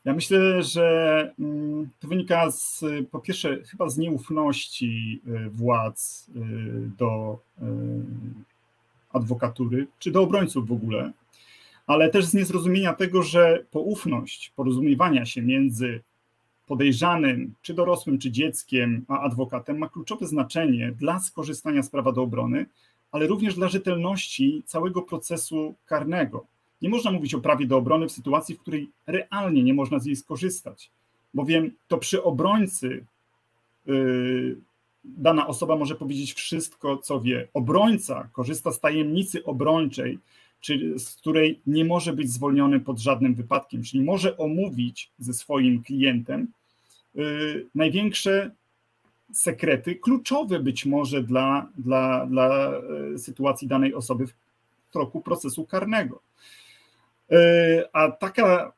Ja myślę, że mm, to wynika z, po pierwsze, chyba z nieufności e, władz e, do adwokatury, czy do obrońców w ogóle, ale też z niezrozumienia tego, że poufność porozumiewania się między podejrzanym, czy dorosłym, czy dzieckiem, a adwokatem ma kluczowe znaczenie dla skorzystania z prawa do obrony, ale również dla rzetelności całego procesu karnego. Nie można mówić o prawie do obrony w sytuacji, w której realnie nie można z jej skorzystać, bowiem to przy obrońcy yy, dana osoba może powiedzieć wszystko, co wie. Obrońca korzysta z tajemnicy obrończej, czy z której nie może być zwolniony pod żadnym wypadkiem, czyli może omówić ze swoim klientem y, największe sekrety, kluczowe być może dla, dla, dla y, sytuacji danej osoby w toku procesu karnego. Y, a taka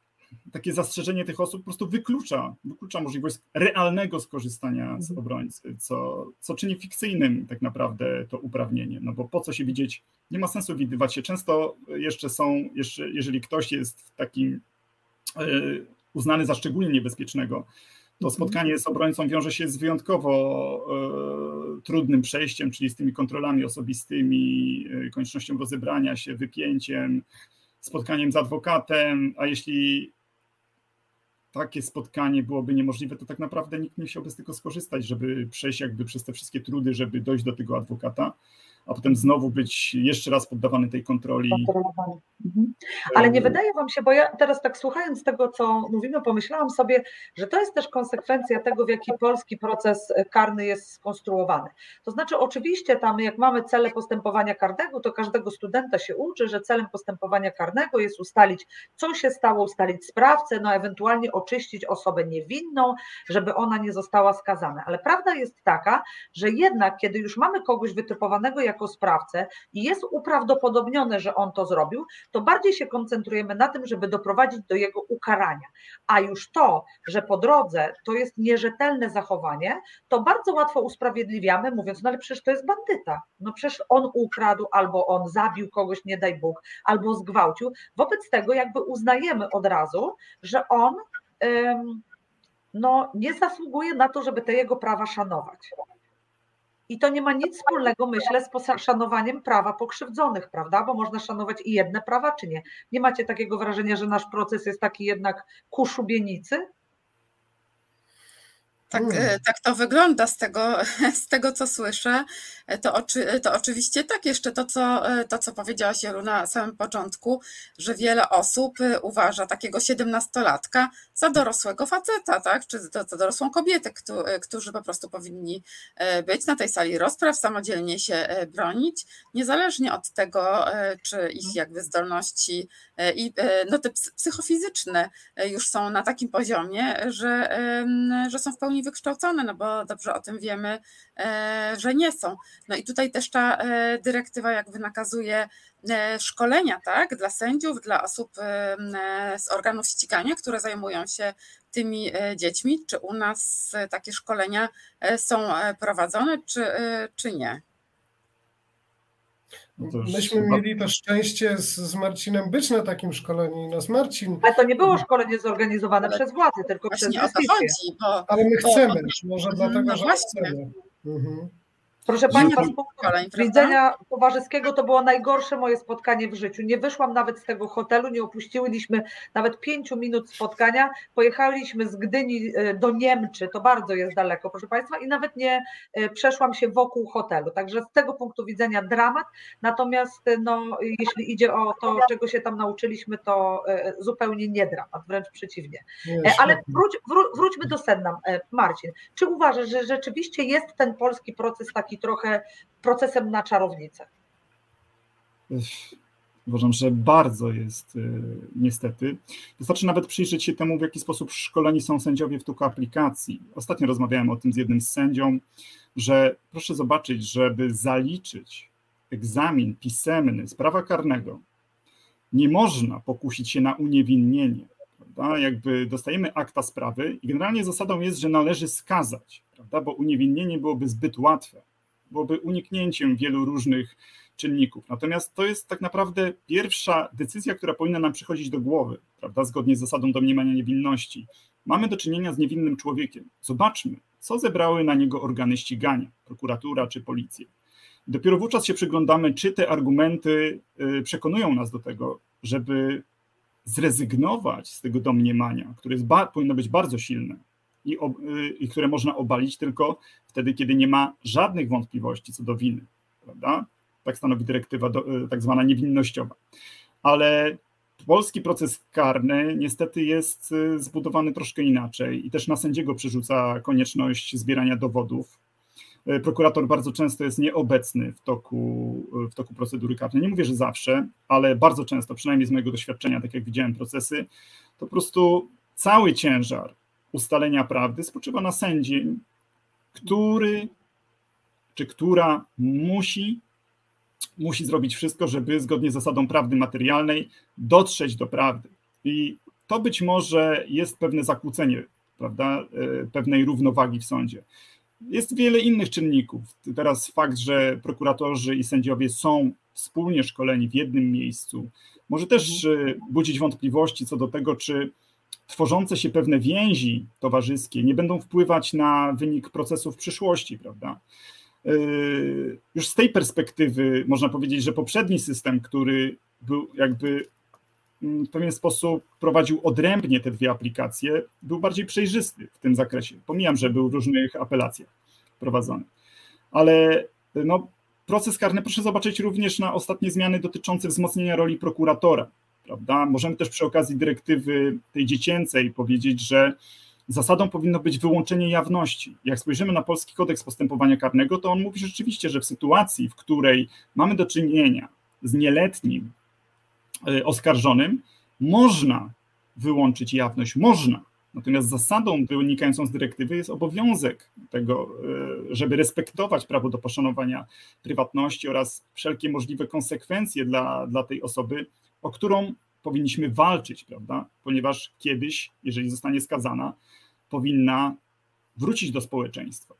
takie zastrzeżenie tych osób po prostu wyklucza, wyklucza możliwość realnego skorzystania z mhm. obrońcy, co, co czyni fikcyjnym tak naprawdę to uprawnienie, no bo po co się widzieć, nie ma sensu widywać się. Często jeszcze są, jeszcze, jeżeli ktoś jest takim e, uznany za szczególnie niebezpiecznego, to mhm. spotkanie z obrońcą wiąże się z wyjątkowo e, trudnym przejściem, czyli z tymi kontrolami osobistymi, e, koniecznością rozebrania się, wypięciem, spotkaniem z adwokatem, a jeśli takie spotkanie byłoby niemożliwe, to tak naprawdę nikt nie chciałby z tego skorzystać, żeby przejść jakby przez te wszystkie trudy, żeby dojść do tego adwokata a potem znowu być jeszcze raz poddawany tej kontroli. Mhm. Ale nie wydaje Wam się, bo ja teraz tak słuchając tego, co mówimy, pomyślałam sobie, że to jest też konsekwencja tego, w jaki polski proces karny jest skonstruowany. To znaczy, oczywiście, tam jak mamy cele postępowania karnego, to każdego studenta się uczy, że celem postępowania karnego jest ustalić, co się stało, ustalić sprawcę, no ewentualnie oczyścić osobę niewinną, żeby ona nie została skazana. Ale prawda jest taka, że jednak, kiedy już mamy kogoś wytypowanego jak jako sprawcę i jest uprawdopodobnione, że on to zrobił, to bardziej się koncentrujemy na tym, żeby doprowadzić do jego ukarania. A już to, że po drodze to jest nierzetelne zachowanie, to bardzo łatwo usprawiedliwiamy, mówiąc, no ale przecież to jest bandyta. No przecież on ukradł, albo on zabił kogoś, nie daj Bóg, albo zgwałcił. Wobec tego jakby uznajemy od razu, że on no, nie zasługuje na to, żeby te jego prawa szanować. I to nie ma nic wspólnego, myślę, z poszanowaniem prawa pokrzywdzonych, prawda? Bo można szanować i jedne prawa, czy nie? Nie macie takiego wrażenia, że nasz proces jest taki jednak ku szubienicy? Tak, e, tak to wygląda z tego, z tego, co słyszę. E, to, oczy, to oczywiście tak, jeszcze to co, e, to, co powiedziałaś Jolu na samym początku, że wiele osób uważa takiego siedemnastolatka za dorosłego faceta, tak? czy za dorosłą kobietę, którzy po prostu powinni być na tej sali rozpraw, samodzielnie się bronić, niezależnie od tego, czy ich jakby zdolności i no, te psychofizyczne już są na takim poziomie, że, że są w pełni wykształcone, no bo dobrze o tym wiemy, e, że nie są. No i tutaj też ta e, dyrektywa jakby nakazuje e, szkolenia tak, dla sędziów, dla osób z organów ścigania, które zajmują się tymi dziećmi. Czy u nas takie szkolenia są prowadzone, czy, czy nie? No Myśmy chyba... mieli to szczęście z, z, Marcinem być na takim szkoleniu i nas Marcin. Ale to nie było szkolenie zorganizowane przez władze, tylko przez chodzi, bo, Ale my chcemy, bo, może bo, dlatego, no że właśnie. chcemy. Mhm. Proszę Państwa, z punktu widzenia towarzyskiego to było najgorsze moje spotkanie w życiu. Nie wyszłam nawet z tego hotelu, nie opuściliśmy nawet pięciu minut spotkania. Pojechaliśmy z Gdyni e, do Niemczy, to bardzo jest daleko, proszę Państwa, i nawet nie e, przeszłam się wokół hotelu. Także z tego punktu widzenia dramat. Natomiast e, no, jeśli idzie o to, czego się tam nauczyliśmy, to zupełnie nie dramat, wręcz przeciwnie. Ale wróć, wró wróćmy do sedna, Marcin. Czy uważasz, że rzeczywiście jest ten polski proces taki trochę procesem na czarownicę. Uważam, że bardzo jest y, niestety. Wystarczy nawet przyjrzeć się temu, w jaki sposób szkoleni są sędziowie w tuku aplikacji. Ostatnio rozmawiałem o tym z jednym z sędzią, że proszę zobaczyć, żeby zaliczyć egzamin pisemny z prawa karnego, nie można pokusić się na uniewinnienie. Prawda? Jakby dostajemy akta sprawy i generalnie zasadą jest, że należy skazać, prawda? bo uniewinnienie byłoby zbyt łatwe byłoby uniknięciem wielu różnych czynników. Natomiast to jest tak naprawdę pierwsza decyzja, która powinna nam przychodzić do głowy, prawda, zgodnie z zasadą domniemania niewinności. Mamy do czynienia z niewinnym człowiekiem. Zobaczmy, co zebrały na niego organy ścigania, prokuratura czy policja. Dopiero wówczas się przyglądamy, czy te argumenty y, przekonują nas do tego, żeby zrezygnować z tego domniemania, które jest powinno być bardzo silne, i, y, i które można obalić tylko wtedy, kiedy nie ma żadnych wątpliwości co do winy. Prawda? Tak stanowi dyrektywa do, y, tak zwana niewinnościowa. Ale polski proces karny niestety jest y, zbudowany troszkę inaczej i też na sędziego przerzuca konieczność zbierania dowodów. Prokurator bardzo często jest nieobecny w toku, w toku procedury karnej. Nie mówię, że zawsze, ale bardzo często, przynajmniej z mojego doświadczenia, tak jak widziałem procesy, to po prostu cały ciężar ustalenia prawdy spoczywa na sędzi, który czy która musi, musi zrobić wszystko, żeby zgodnie z zasadą prawdy materialnej dotrzeć do prawdy. I to być może jest pewne zakłócenie prawda, e, pewnej równowagi w sądzie. Jest wiele innych czynników. Teraz fakt, że prokuratorzy i sędziowie są wspólnie szkoleni w jednym miejscu, może też e, budzić wątpliwości co do tego, czy tworzące się pewne więzi towarzyskie nie będą wpływać na wynik procesu w przyszłości, prawda? Yy, już z tej perspektywy można powiedzieć, że poprzedni system, który był jakby mm, w pewien sposób prowadził odrębnie te dwie aplikacje, był bardziej przejrzysty w tym zakresie. Pomijam, że był w różnych apelacjach prowadzony. Ale no, proces karny proszę zobaczyć również na ostatnie zmiany dotyczące wzmocnienia roli prokuratora prawda? Możemy też przy okazji dyrektywy tej dziecięcej powiedzieć, że zasadą powinno być wyłączenie jawności. Jak spojrzymy na polski kodeks postępowania karnego, to on mówi rzeczywiście, że w sytuacji, w której mamy do czynienia z nieletnim e, oskarżonym, można wyłączyć jawność, można. Natomiast zasadą wynikającą z dyrektywy jest obowiązek tego, e, żeby respektować prawo do poszanowania prywatności oraz wszelkie możliwe konsekwencje dla, dla tej osoby o którą powinniśmy walczyć, prawda? Ponieważ kiedyś, jeżeli zostanie skazana, powinna wrócić do społeczeństwa.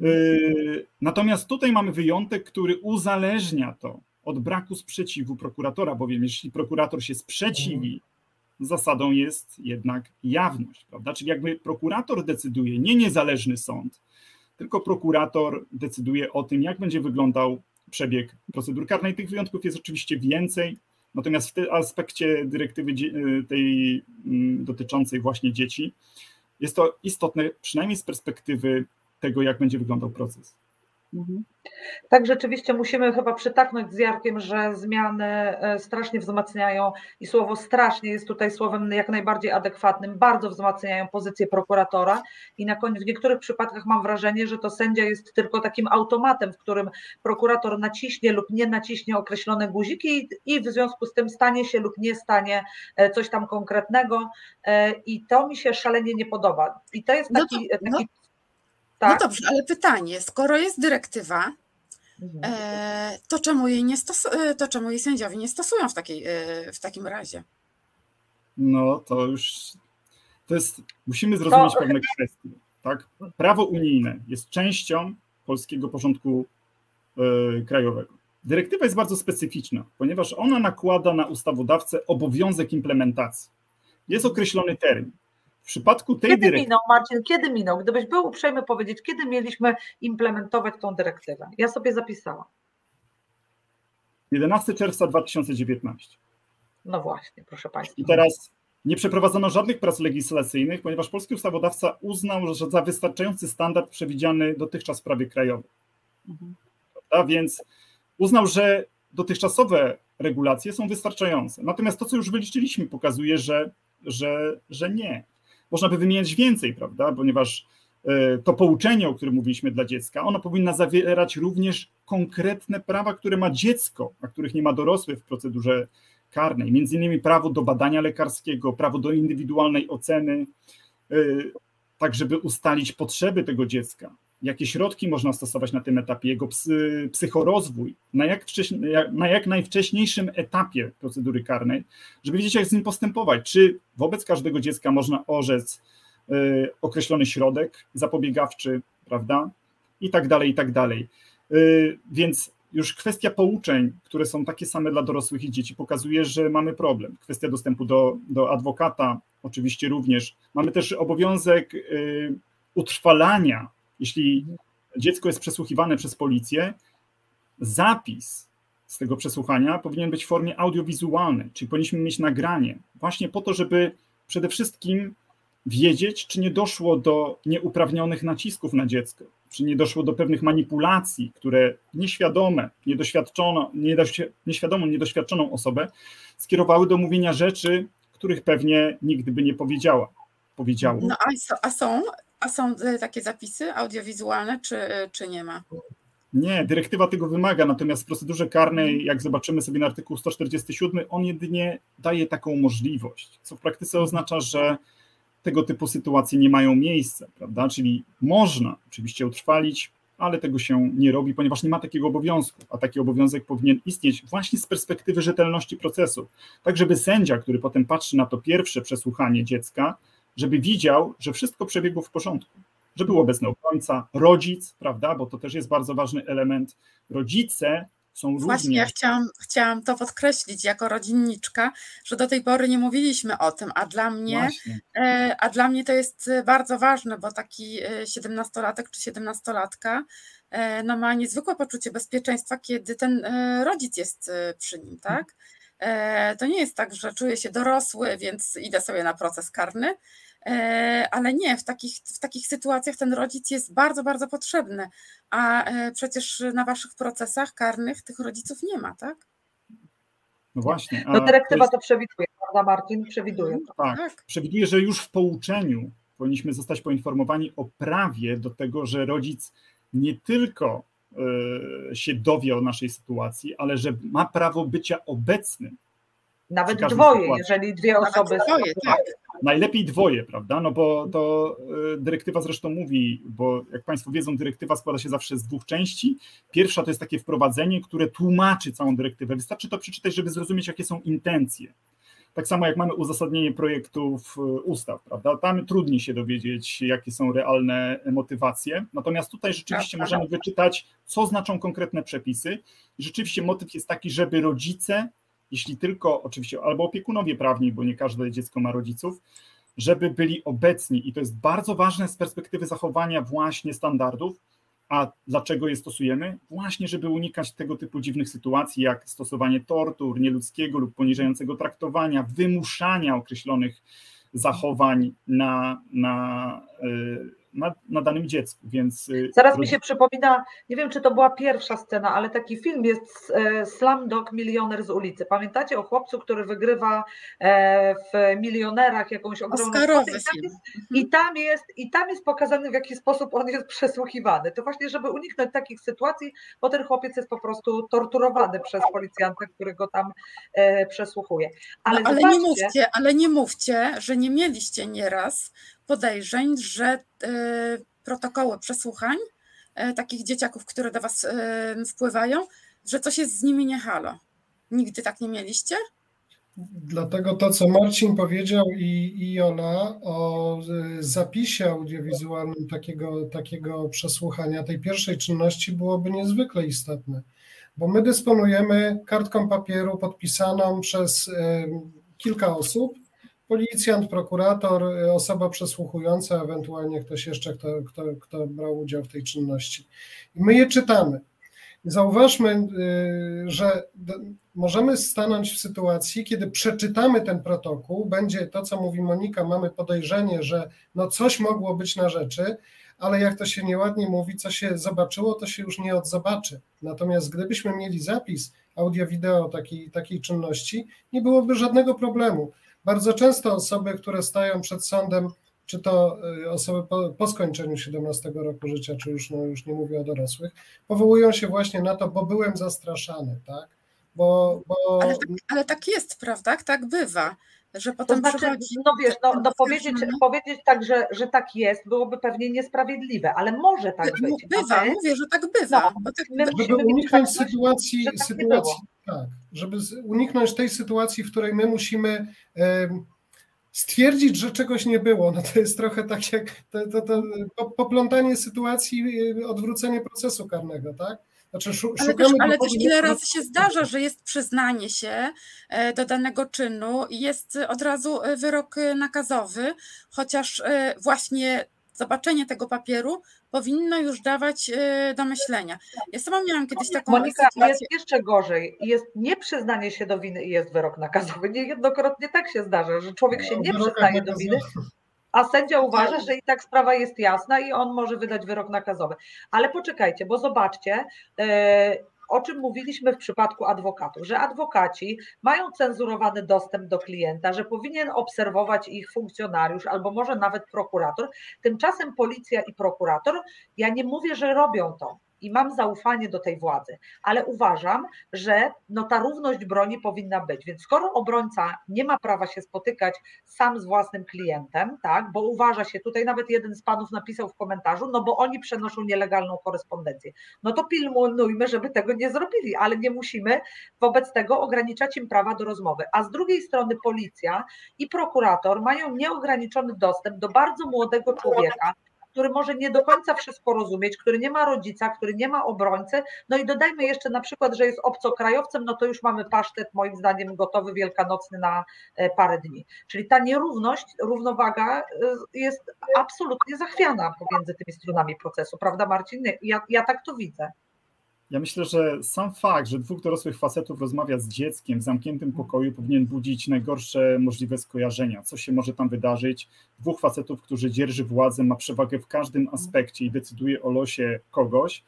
Yy, natomiast tutaj mamy wyjątek, który uzależnia to od braku sprzeciwu prokuratora, bowiem jeśli prokurator się sprzeciwi, zasadą jest jednak jawność, prawda? Czyli jakby prokurator decyduje, nie niezależny sąd, tylko prokurator decyduje o tym, jak będzie wyglądał przebieg procedur karnej. Tych wyjątków jest oczywiście więcej, Natomiast w tym aspekcie dyrektywy y, tej mm, dotyczącej właśnie dzieci jest to istotne, przynajmniej z perspektywy tego, jak będzie wyglądał proces. Mhm. Tak, rzeczywiście musimy chyba przytaknąć z Jarkiem, że zmiany e, strasznie wzmacniają i słowo strasznie jest tutaj słowem jak najbardziej adekwatnym, bardzo wzmacniają pozycję prokuratora i na koniec w niektórych przypadkach mam wrażenie, że to sędzia jest tylko takim automatem, w którym prokurator naciśnie lub nie naciśnie określone guziki i w związku z tym stanie się lub nie stanie e, coś tam konkretnego e, i to mi się szalenie nie podoba. I to jest taki, no to, no. taki no tak? No dobrze, ale pytanie, skoro jest dyrektywa, mhm. e, to, czemu jej nie stosu- e, to czemu jej sędziowie nie stosują w, takiej, e, w takim razie? No to już to jest, musimy zrozumieć to... pewne kwestie. Tak? Prawo unijne jest częścią polskiego porządku krajowego. dyrektywa jest bardzo specyficzna, ponieważ ona nakłada na ustawodawcę obowiązek implementacji. Jest określony termin. W przypadku tej kiedy dyrektywy. minął, Marcin, kiedy minął? Gdybyś był uprzejmy powiedzieć, kiedy mieliśmy implementować tą dyrektywę? Ja sobie zapisałam. 11 czerwca 2019. No właśnie, proszę Państwa. I teraz nie przeprowadzono żadnych prac legislacyjnych, ponieważ polski ustawodawca uznał, że za wystarczający standard przewidziany dotychczas w prawie krajowym. Mhm. A więc uznał, że dotychczasowe regulacje są wystarczające. Natomiast to, co już wyliczyliśmy, pokazuje, że, że, że nie. Można by wymieniać więcej, prawda? Ponieważ e, to pouczenie, o którym mówiliśmy dla dziecka, ono powinno zawierać również konkretne prawa, które ma dziecko, a których nie ma dorosły w procedurze karnej, między innymi prawo do badania lekarskiego, prawo do indywidualnej oceny, y, tak żeby ustalić potrzeby tego dziecka, jakie środki można stosować na tym etapie, jego psy, psychorozwój, na jak, na jak najwcześniejszym etapie procedury karnej, żeby wiedzieć, jak z nim postępować. Czy wobec każdego dziecka można orzec y, określony środek zapobiegawczy, prawda? I tak dalej, i tak dalej. Y, więc już kwestia pouczeń, które są takie same dla dorosłych i dzieci, pokazuje, że mamy problem. Kwestia dostępu do, do adwokata, oczywiście również. Mamy też obowiązek y, utrwalania, jeśli dziecko jest przesłuchiwane przez policję, zapis z tego przesłuchania powinien być w formie audiowizualnej, czyli powinniśmy mieć nagranie, właśnie po to, żeby przede wszystkim wiedzieć, czy nie doszło do nieuprawnionych nacisków na dziecko, czy nie doszło do pewnych manipulacji, które nieświadome, niedoświadczono, nieświadomą, niedoświadczoną osobę skierowały do mówienia rzeczy, których pewnie nigdy by nie powiedziała. Powiedziało. No a, są, a są e, takie zapisy audiowizualne, czy, czy nie ma? Nie, dyrektywa tego wymaga, natomiast w procedurze karnej, jak zobaczymy sobie na artykuł 147, on jedynie daje taką możliwość, co w praktyce oznacza, że tego typu sytuacje nie mają miejsca, prawda? Czyli można oczywiście utrwalić, ale tego się nie robi, ponieważ nie ma takiego obowiązku, a taki obowiązek powinien istnieć właśnie z perspektywy rzetelności procesu. Tak, żeby sędzia, który potem patrzy na to pierwsze przesłuchanie dziecka, żeby widział, że wszystko przebiegło w porządku, że był obecny obrońca, rodzic, prawda, bo to też jest bardzo ważny element. Rodzice są Właśnie ja chciałam, chciałam to podkreślić jako rodzinniczka, że do tej pory nie mówiliśmy o tym, a dla mnie, e, a dla mnie to jest bardzo ważne, bo taki e, siedemnastolatek czy siedemnastolatka e, no ma niezwykłe poczucie bezpieczeństwa, kiedy ten rodzic jest przy nim, tak? To nie jest tak, że czuję się dorosły, więc idę sobie na proces karny, E, ale nie, w takich, w takich sytuacjach ten rodzic jest bardzo, bardzo potrzebny, a e, przecież na waszych procesach karnych tych rodziców nie ma, tak? No właśnie. No dyrektywa to, jest... to przewiduje, prawda Marcin? Przewiduje. Tak, tak, przewiduje, że już w pouczeniu powinniśmy zostać poinformowani o prawie do tego, że rodzic nie tylko się dowie o naszej sytuacji, ale że ma prawo bycia obecnym. Nawet dwoje, sytuacji. jeżeli dwie osoby. Dwoje, tak. Najlepiej dwoje, prawda? No bo to y, dyrektywa zresztą mówi, bo jak Państwo wiedzą, dyrektywa składa się zawsze z dwóch części. Pierwsza to jest takie wprowadzenie, które tłumaczy całą dyrektywę. Wystarczy to przeczytać, żeby zrozumieć, jakie są intencje. Tak samo jak mamy uzasadnienie projektów y, ustaw, prawda? Tam trudniej się dowiedzieć, jakie są realne motywacje. Natomiast tutaj rzeczywiście tak, możemy tak. wyczytać, co znaczą konkretne przepisy. I rzeczywiście motyw jest taki, żeby rodzice jeśli tylko oczywiście, albo opiekunowie prawni, bo nie każde dziecko ma rodziców, żeby byli obecni i to jest bardzo ważne z perspektywy zachowania właśnie standardów. A dlaczego je stosujemy? Właśnie, żeby unikać tego typu dziwnych sytuacji, jak stosowanie tortur, nieludzkiego lub poniżającego traktowania, wymuszania określonych zachowań na, na y, na, na danym dziecku, więc... Y, Zaraz mi się przypomina, nie wiem czy to była pierwsza scena, ale taki film jest e, Slumdog Milioner z ulicy. Pamiętacie o chłopcu, który wygrywa e, w Milionerach jakąś ogromną Oscarowy I tam, jest, i, tam jest, I tam jest pokazany w jaki sposób on jest przesłuchiwany. To właśnie, żeby uniknąć takich sytuacji, bo ten chłopiec jest po prostu torturowany przez policjanta, który go tam e, przesłuchuje. Ale, no, ale nie mówcie, ale nie mówcie, że nie mieliście nieraz podejrzeń, że e, protokoły przesłuchań e, takich dzieciaków, które do Was e, wpływają, że coś jest z nimi nie halo. Nigdy tak nie mieliście? Dlatego to, co Marcin powiedział i, i o zapisie audiowizualnym takiego, takiego przesłuchania, tej pierwszej czynności byłoby niezwykle istotne. bo my dysponujemy kartką papieru podpisaną przez kilka osób, policjant, prokurator, osoba przesłuchująca, ewentualnie ktoś jeszcze, kto, kto, kto brał udział w tej czynności. I my je czytamy. Zauważmy, y, że możemy stanąć w sytuacji, kiedy przeczytamy ten protokół, będzie to, co mówi Monika, mamy podejrzenie, że no coś mogło być na rzeczy, ale jak to się nieładnie mówi, co się zobaczyło, to się już nie odzobaczy. Natomiast gdybyśmy mieli zapis audio-wideo takiej, takiej czynności, nie byłoby żadnego problemu. Bardzo często osoby, które stają przed sądem, czy to y, osoby po, po, skończeniu 17 roku życia, czy już, no, już nie mówię o dorosłych, powołują się właśnie na to, bo byłem zastraszany, tak? Bo, bo... Ale, tak, ale tak jest, prawda? Tak bywa że potem to znaczy, przychodzi... No wiesz, no, no powiedzieć, powiedzieć tak, że, że tak jest, byłoby pewnie niesprawiedliwe, ale może tak być. Bywa, mówię, że tak bywa. No, tak, żeby uniknąć sytuacji, tak sytuacji tak, żeby uniknąć tej sytuacji, w której my musimy stwierdzić, że czegoś nie było. No to jest trochę tak jak to, to, to poplątanie sytuacji, y, odwrócenie procesu karnego, tak? Znaczy, ale też, ale też ile razy się zdarza, że jest przyznanie się e, do danego czynu i jest od razu e, wyrok e, nakazowy, chociaż właśnie zobaczenie tego papieru powinno już dawać do myślenia. Ja sama miałam kiedyś taką Monika, sytuację. jest jeszcze gorzej. Jest nieprzyznanie się do winy i jest wyrok nakazowy. Niejednokrotnie tak się zdarza, że człowiek się nie przyznaje do winy, a sędzia uważa, że i tak sprawa jest jasna i on może wydać wyrok nakazowy. Ale poczekajcie, bo zobaczcie, e, o czym mówiliśmy w przypadku adwokatów, że adwokaci mają cenzurowany dostęp do klienta, że powinien obserwować ich funkcjonariusz albo może nawet prokurator. Tymczasem policja i prokurator, ja nie mówię, że robią to i mam zaufanie do tej władzy, ale uważam, że no ta równość broni powinna być. Więc skoro obrońca nie ma prawa się spotykać sam z własnym klientem, tak, bo uważa się, tutaj nawet jeden z panów napisał w komentarzu, no bo oni przenoszą nielegalną korespondencję. No to pilnujmy, żeby tego nie zrobili, ale nie musimy wobec tego ograniczać im prawa do rozmowy. A z drugiej strony policja i prokurator mają nieograniczony dostęp do bardzo młodego człowieka, który może nie do końca wszystko rozumieć, który nie ma rodzica, który nie ma obrońcy. No i dodajmy jeszcze na przykład, że jest obcokrajowcem, no to już mamy pasztet moim zdaniem gotowy wielkanocny na e, parę dni. Czyli ta nierówność, równowaga e, jest absolutnie zachwiana pomiędzy tymi stronami procesu, prawda Marcin? Ja, ja tak to widzę. Ja myślę, że sam fakt, że dwóch dorosłych facetów rozmawia z dzieckiem w zamkniętym pokoju, powinien budzić najgorsze możliwe skojarzenia. Co się może tam wydarzyć? Dwóch facetów, którzy dzierży władzę, ma przewagę w każdym aspekcie i decyduje o losie kogoś,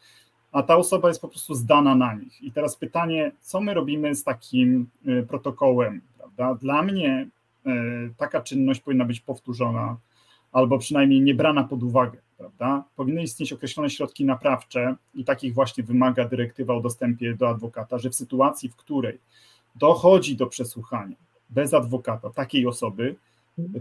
a ta osoba jest po prostu zdana na nich. I teraz pytanie, co my robimy z takim y, protokołem? Prawda? Dla mnie y, taka czynność powinna być powtórzona albo przynajmniej nie brana pod uwagę prawda? Powinny istnieć określone środki naprawcze i takich właśnie wymaga dyrektywa o dostępie do adwokata, że w sytuacji, w której dochodzi do przesłuchania bez adwokata takiej osoby,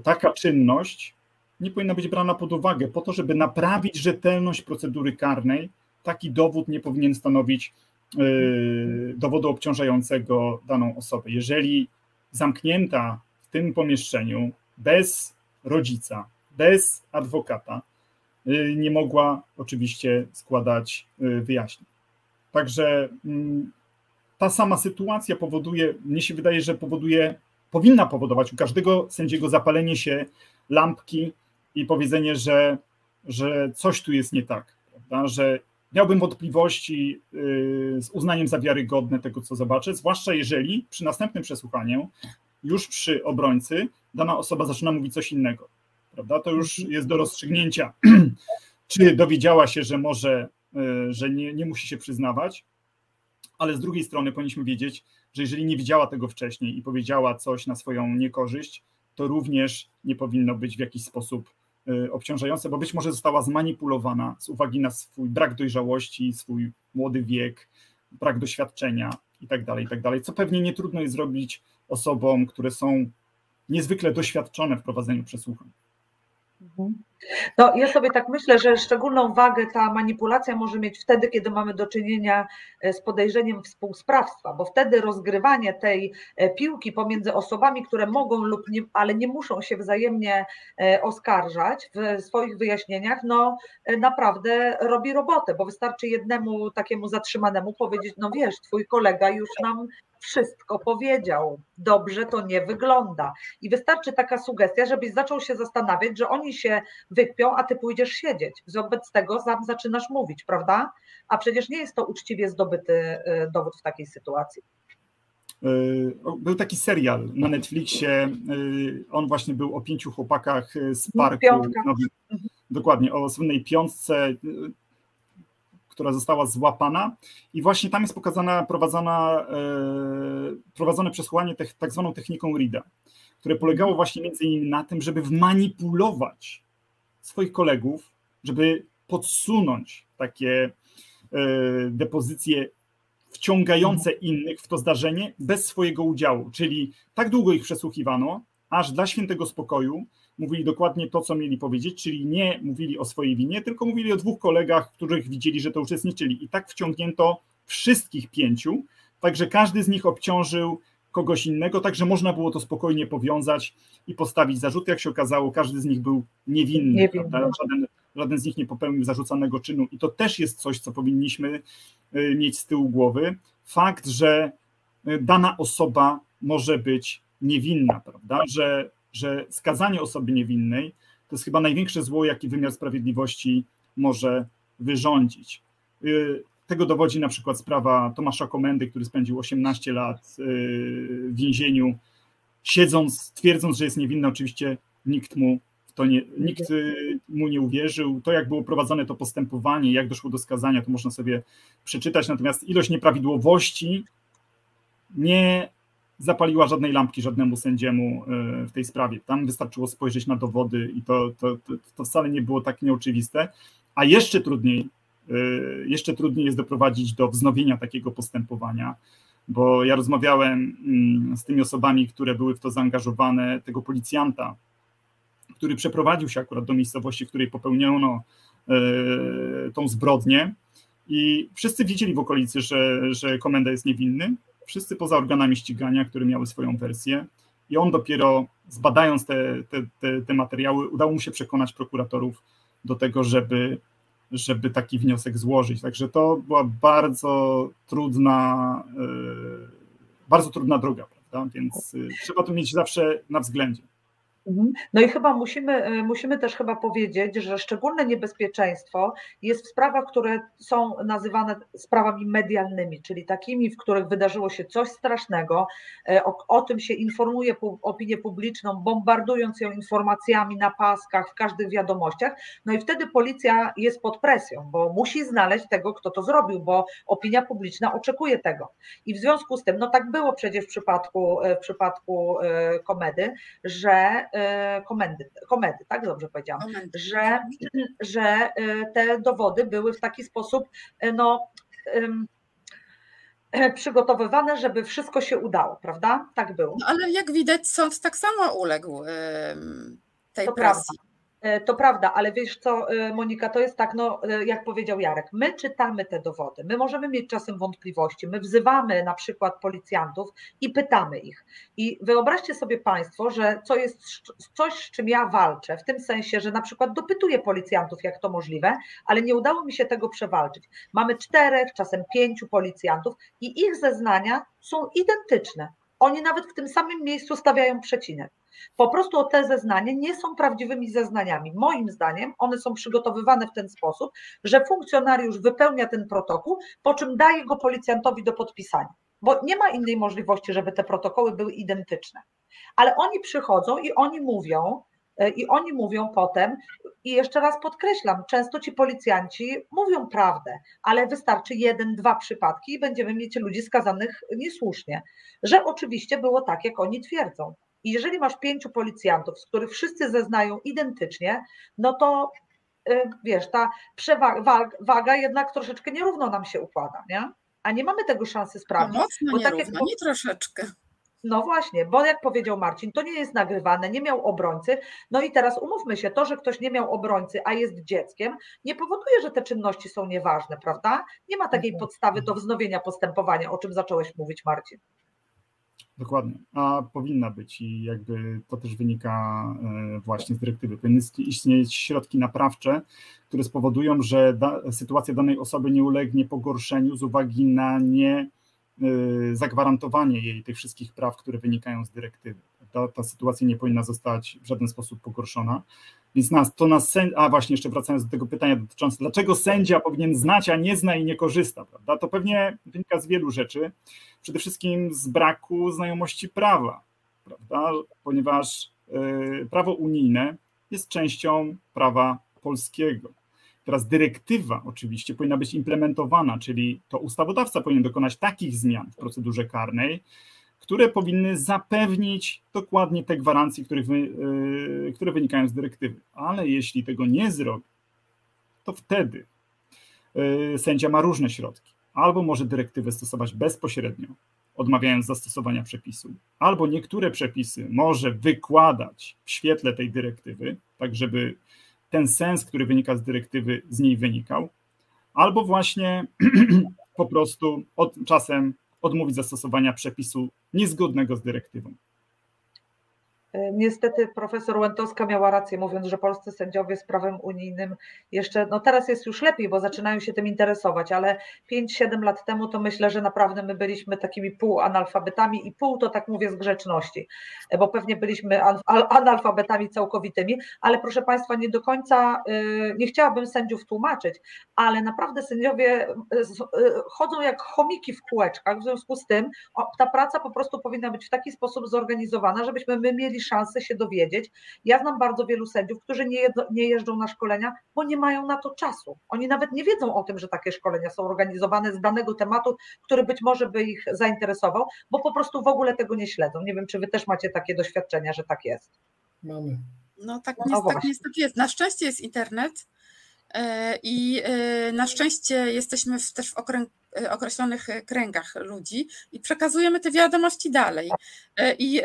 taka czynność nie powinna być brana pod uwagę po to, żeby naprawić rzetelność procedury karnej. Taki dowód nie powinien stanowić yy, dowodu obciążającego daną osobę. Jeżeli zamknięta w tym pomieszczeniu bez rodzica, bez adwokata, nie mogła oczywiście składać y, wyjaśnień. Także mm, ta sama sytuacja powoduje, mnie się wydaje, że powoduje, powinna powodować u każdego sędziego zapalenie się lampki i powiedzenie, że, że coś tu jest nie tak, prawda? że miałbym wątpliwości y, z uznaniem za wiarygodne tego, co zobaczę, zwłaszcza jeżeli przy następnym przesłuchaniu, już przy obrońcy, dana osoba zaczyna mówić coś innego prawda? To już jest do rozstrzygnięcia, czy dowiedziała się, że może, e, że nie, nie musi się przyznawać, ale z drugiej strony powinniśmy wiedzieć, że jeżeli nie widziała tego wcześniej i powiedziała coś na swoją niekorzyść, to również nie powinno być w jakiś sposób e, obciążające, bo być może została zmanipulowana z uwagi na swój brak dojrzałości, swój młody wiek, brak doświadczenia itd., tak itd., tak co pewnie nie trudno jest zrobić osobom, które są niezwykle doświadczone w prowadzeniu przesłuchań. Mhm. No, ja sobie tak myślę, że szczególną wagę ta manipulacja może mieć wtedy, kiedy mamy do czynienia e, z podejrzeniem współsprawstwa, bo wtedy rozgrywanie tej e, piłki pomiędzy osobami, które mogą lub nie, ale nie muszą się wzajemnie e, oskarżać w swoich wyjaśnieniach, no naprawdę robi robotę, bo wystarczy jednemu takiemu zatrzymanemu powiedzieć, no wiesz, twój kolega już nam wszystko powiedział. Dobrze to nie wygląda. I wystarczy taka sugestia, żebyś zaczął się zastanawiać, że oni się wykpią, a ty pójdziesz siedzieć. Wobec tego sam zaczynasz mówić, prawda? A przecież nie jest to uczciwie zdobyty y, dowód w takiej sytuacji. Y, był taki serial na Netflixie. Y, on właśnie był o pięciu chłopakach z parku. Piątka. dokładnie, o słynnej piątce która została złapana i właśnie tam jest pokazana, prowadzona, prowadzone przesłuchanie te, tak zwaną techniką Rida, które polegało właśnie między innymi na tym, żeby wmanipulować swoich kolegów, żeby podsunąć takie e, depozycje wciągające innych w to zdarzenie bez swojego udziału. Czyli tak długo ich przesłuchiwano, aż dla świętego spokoju mówili dokładnie to, co mieli powiedzieć, czyli nie mówili o swojej winie, tylko mówili o dwóch kolegach, których widzieli, że to uczestniczyli. I tak wciągnięto wszystkich pięciu, także każdy z nich obciążył kogoś innego, także można było to spokojnie powiązać i postawić zarzuty. Jak się okazało, każdy z nich był niewinny, niewinny. Żaden, żaden z nich nie popełnił zarzucanego czynu. I to też jest coś, co powinniśmy y, mieć z tyłu głowy. Fakt, że y, dana osoba może być niewinna, prawda? Że że skazanie osoby niewinnej to jest chyba największe zło, jaki wymiar sprawiedliwości może wyrządzić. Y, tego dowodzi na przykład sprawa Tomasza Komendy, który spędził 18 lat y, w więzieniu, siedząc, twierdząc, że jest niewinny. Oczywiście nikt mu to nie, nikt y, mu nie uwierzył. To, jak było prowadzone to postępowanie, jak doszło do skazania, to można sobie przeczytać. Natomiast ilość nieprawidłowości nie zapaliła żadnej lampki żadnemu sędziemu e, w tej sprawie. Tam wystarczyło spojrzeć na dowody i to, to, to, to wcale nie było tak nieoczywiste. A jeszcze trudniej, jeszcze trudniej jest doprowadzić do wznowienia takiego postępowania, bo ja rozmawiałem mm, z tymi osobami, które były w to zaangażowane, tego policjanta, który przeprowadził się akurat do miejscowości, w której popełniono e, tą zbrodnię. I wszyscy widzieli w okolicy, że, że komenda jest niewinny, wszyscy poza organami ścigania, które miały swoją wersję. I on dopiero zbadając te, te, te, te materiały, udało mu się przekonać prokuratorów do tego, żeby, żeby taki wniosek złożyć. Także to była bardzo trudna, yy, bardzo trudna droga, prawda? Więc yy, trzeba to mieć zawsze na względzie. Mhm. No i chyba musimy, e, musimy też chyba powiedzieć, że szczególne niebezpieczeństwo jest w sprawach, które są nazywane sprawami medialnymi, czyli takimi, w których wydarzyło się coś strasznego, e, o, o tym się informuje opinię publiczną, bombardując ją informacjami na paskach, w każdych wiadomościach. No i wtedy policja jest pod presją, bo musi znaleźć tego, kto to zrobił, bo opinia publiczna oczekuje tego. I w związku z tym, no tak było przecież w przypadku, e, w przypadku komedy, że komendy, komendy tak dobrze powiedziałam, że, że e, te dowody były w taki sposób e, no, przygotowywane, żeby wszystko się udało, prawda? Tak było. No, ale jak widać, sąd tak samo uległ tej to presji. Prawda. E, to prawda, ale wiesz co, e, Monika, to jest tak, no, e, jak powiedział Jarek, my czytamy te dowody, my możemy mieć czasem wątpliwości, my wzywamy na przykład policjantów i pytamy ich. I wyobraźcie sobie Państwo, że co jest coś, z czym ja walczę, w tym sensie, że na przykład dopytuję policjantów, jak to możliwe, ale nie udało mi się tego przewalczyć. Mamy czterech, czasem pięciu policjantów i ich zeznania są identyczne. Oni nawet w tym samym miejscu stawiają przecinek. Po prostu te zeznania nie są prawdziwymi zeznaniami. Moim zdaniem one są przygotowywane w ten sposób, że funkcjonariusz wypełnia ten protokół, po czym daje go policjantowi do podpisania. Bo nie ma innej możliwości, żeby te protokoły były identyczne. Ale oni przychodzą i oni mówią, e, i oni mówią potem, i jeszcze raz podkreślam, często ci policjanci mówią prawdę, ale wystarczy jeden, dwa przypadki i będziemy mieć ludzi skazanych niesłusznie, że oczywiście było tak, jak oni twierdzą. I jeżeli masz pięciu policjantów, z których wszyscy zeznają identycznie, no to y, wiesz, ta przewaga jednak troszeczkę nierówno nam się układa, nie? A nie mamy tego szansy sprawdzić. No mocno bo nierówno, tak jak... nie troszeczkę. No właśnie, bo jak powiedział Marcin, to nie jest nagrywane, nie miał obrońcy. No i teraz umówmy się, to, że ktoś nie miał obrońcy, a jest dzieckiem, nie powoduje, że te czynności są nieważne, prawda? Nie ma takiej Mhm. podstawy do wznowienia postępowania, o czym zacząłeś mówić, Marcin. Dokładnie, a powinna być i jakby to też wynika e, właśnie z dyrektywy. Powinny istnieć środki naprawcze, które spowodują, że da, sytuacja danej osoby nie ulegnie pogorszeniu z uwagi na nie y, zagwarantowanie jej tych wszystkich praw, które wynikają z dyrektywy. Ta, ta sytuacja nie powinna zostać w żaden sposób pogorszona. Więc nas, to nas, a właśnie jeszcze wracając do tego pytania dotyczącego, dlaczego sędzia powinien znać, a nie zna i nie korzysta, prawda? To pewnie wynika z wielu rzeczy. Przede wszystkim z braku znajomości prawa, prawda? Ponieważ y, prawo unijne jest częścią prawa polskiego. Teraz dyrektywa oczywiście powinna być implementowana, czyli to ustawodawca powinien dokonać takich zmian w procedurze karnej, które powinny zapewnić dokładnie te gwarancje, które, wy, yy, które wynikają z dyrektywy. Ale jeśli tego nie zrobi, to wtedy yy, sędzia ma różne środki. Albo może dyrektywę stosować bezpośrednio, odmawiając zastosowania przepisu, albo niektóre przepisy może wykładać w świetle tej dyrektywy, tak żeby ten sens, który wynika z dyrektywy, z niej wynikał, albo właśnie po prostu od, czasem odmówić zastosowania przepisu niezgodnego z dyrektywą. Niestety profesor Łętowska miała rację, mówiąc, że polscy sędziowie z prawem unijnym jeszcze, no teraz jest już lepiej, bo zaczynają się tym interesować, ale 5-7 lat temu to myślę, że naprawdę my byliśmy takimi półanalfabetami i pół to tak mówię z grzeczności, bo pewnie byliśmy analfabetami całkowitymi, ale proszę Państwa, nie do końca, nie chciałabym sędziów tłumaczyć, ale naprawdę sędziowie chodzą jak chomiki w kółeczkach, w związku z tym ta praca po prostu powinna być w taki sposób zorganizowana, żebyśmy my mieli szansę się dowiedzieć. Ja znam bardzo wielu sędziów, którzy nie, jedzą, nie jeżdżą na szkolenia, bo nie mają na to czasu. Oni nawet nie wiedzą o tym, że takie szkolenia są organizowane z danego tematu, który być może by ich zainteresował, bo po prostu w ogóle tego nie śledzą. Nie wiem, czy wy też macie takie doświadczenia, że tak jest. Mamy. No tak, no, niestety, tak niestety jest. Na szczęście jest internet i na szczęście jesteśmy w, też w okręg, określonych kręgach ludzi i przekazujemy te wiadomości dalej. I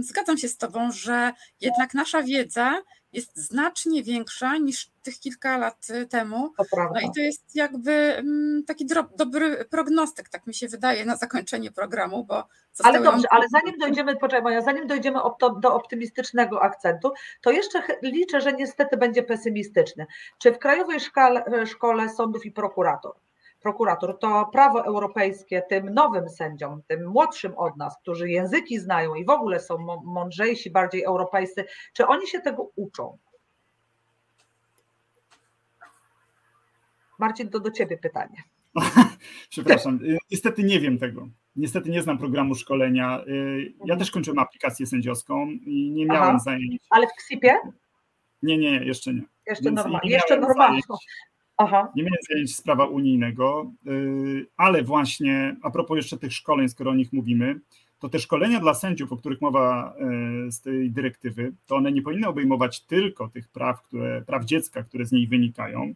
zgadzam się z Tobą, że jednak nasza wiedza jest znacznie większa niż tych kilka lat temu. No i to jest jakby taki dobry prognostyk, tak mi się wydaje, na zakończenie programu, bo. Ale dobrze, ale zanim dojdziemy, poczekaj Maja, zanim dojdziemy do optymistycznego akcentu, to jeszcze liczę, że niestety będzie pesymistyczny. Czy w Krajowej Szkole, Szkole Sądów i Prokurator prokurator, to prawo europejskie tym nowym sędziom, tym młodszym od nas, którzy języki znają i w ogóle są mądrzejsi, bardziej europejscy, czy oni się tego uczą? Marcin, to do ciebie pytanie. Przepraszam, niestety nie wiem tego. Niestety nie znam programu szkolenia. Ja też kończyłem aplikację sędziowską i nie miałem Aha, zajęć. Ale w KSIP-ie? Nie, nie, jeszcze nie. Jeszcze normalnie. Jeszcze normalnie. Aha. Nie miałem zajęć z prawa unijnego, ale właśnie a propos jeszcze tych szkoleń, skoro o nich mówimy, to te szkolenia dla sędziów, o których mowa z tej dyrektywy, to one nie powinny obejmować tylko tych praw, które, praw dziecka, które z niej wynikają,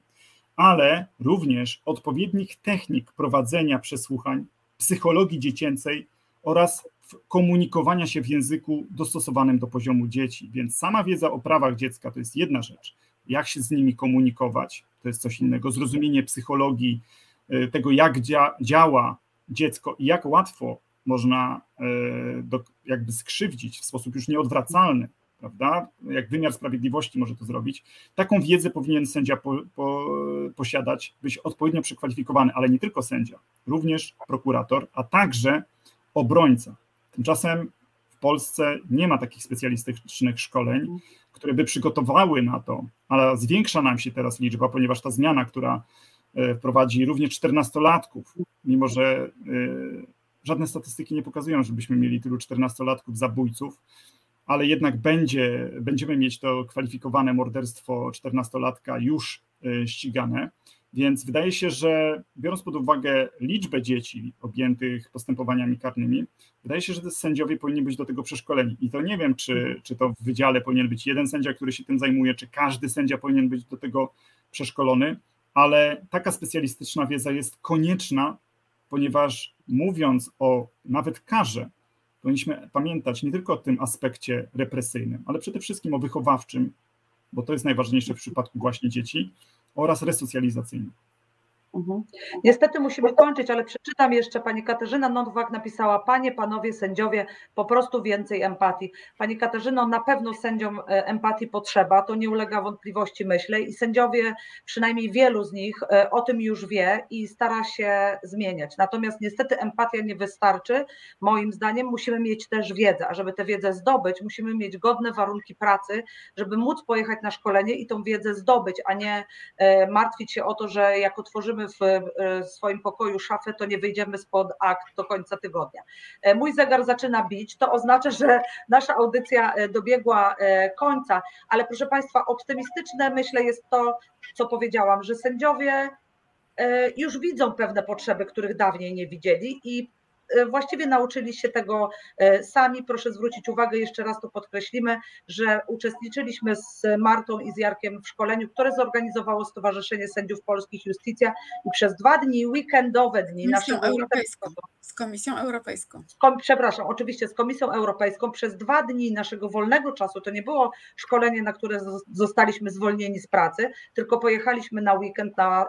ale również odpowiednich technik prowadzenia przesłuchań, psychologii dziecięcej oraz komunikowania się w języku dostosowanym do poziomu dzieci. Więc sama wiedza o prawach dziecka to jest jedna rzecz. Jak się z nimi komunikować, to jest coś innego. Zrozumienie psychologii, tego, jak dzia działa dziecko i jak łatwo można do, jakby skrzywdzić w sposób już nieodwracalny, prawda? Jak wymiar sprawiedliwości może to zrobić. Taką wiedzę powinien sędzia po, po, posiadać, być odpowiednio przekwalifikowany, ale nie tylko sędzia, również prokurator, a także obrońca. Tymczasem Polsce nie ma takich specjalistycznych szkoleń, które by przygotowały na to, ale zwiększa nam się teraz liczba, ponieważ ta zmiana, która wprowadzi również 14-latków, mimo że żadne statystyki nie pokazują, żebyśmy mieli tylu 14-latków zabójców, ale jednak będzie, będziemy mieć to kwalifikowane morderstwo 14-latka już ścigane. Więc wydaje się, że biorąc pod uwagę liczbę dzieci objętych postępowaniami karnymi, wydaje się, że sędziowie powinni być do tego przeszkoleni. I to nie wiem, czy, czy to w wydziale powinien być jeden sędzia, który się tym zajmuje, czy każdy sędzia powinien być do tego przeszkolony, ale taka specjalistyczna wiedza jest konieczna, ponieważ mówiąc o nawet karze, powinniśmy pamiętać nie tylko o tym aspekcie represyjnym, ale przede wszystkim o wychowawczym, bo to jest najważniejsze w przypadku właśnie dzieci, oraz resocjalizacyjnym. Mhm. Niestety musimy kończyć, ale przeczytam jeszcze. Pani Katarzyna Nowak napisała: Panie, panowie sędziowie, po prostu więcej empatii. Pani Katarzyno, na pewno sędziom e, empatii potrzeba, to nie ulega wątpliwości, myślę, i sędziowie, przynajmniej wielu z nich, e, o tym już wie i stara się zmieniać. Natomiast niestety empatia nie wystarczy. Moim zdaniem musimy mieć też wiedzę, a żeby tę wiedzę zdobyć, musimy mieć godne warunki pracy, żeby móc pojechać na szkolenie i tą wiedzę zdobyć, a nie e, martwić się o to, że jak otworzymy w swoim pokoju szafę, to nie wyjdziemy spod akt do końca tygodnia. E, mój zegar zaczyna bić, to oznacza, że nasza audycja e, dobiegła e, końca, ale proszę Państwa, optymistyczne myślę jest to, co powiedziałam, że sędziowie już widzą pewne potrzeby, których dawniej nie widzieli i E, właściwie nauczyli się tego e, sami. Proszę zwrócić uwagę, jeszcze raz to podkreślimy, że uczestniczyliśmy z Martą i z Jarkiem w szkoleniu, które zorganizowało Stowarzyszenie Sędziów Polskich Justicja i przez dwa dni, weekendowe dni naszego z Komisją Europejską. Z kom, przepraszam, oczywiście z Komisją Europejską przez dwa dni naszego wolnego czasu, to nie było szkolenie, na które zostaliśmy zwolnieni z pracy, tylko pojechaliśmy na weekend, na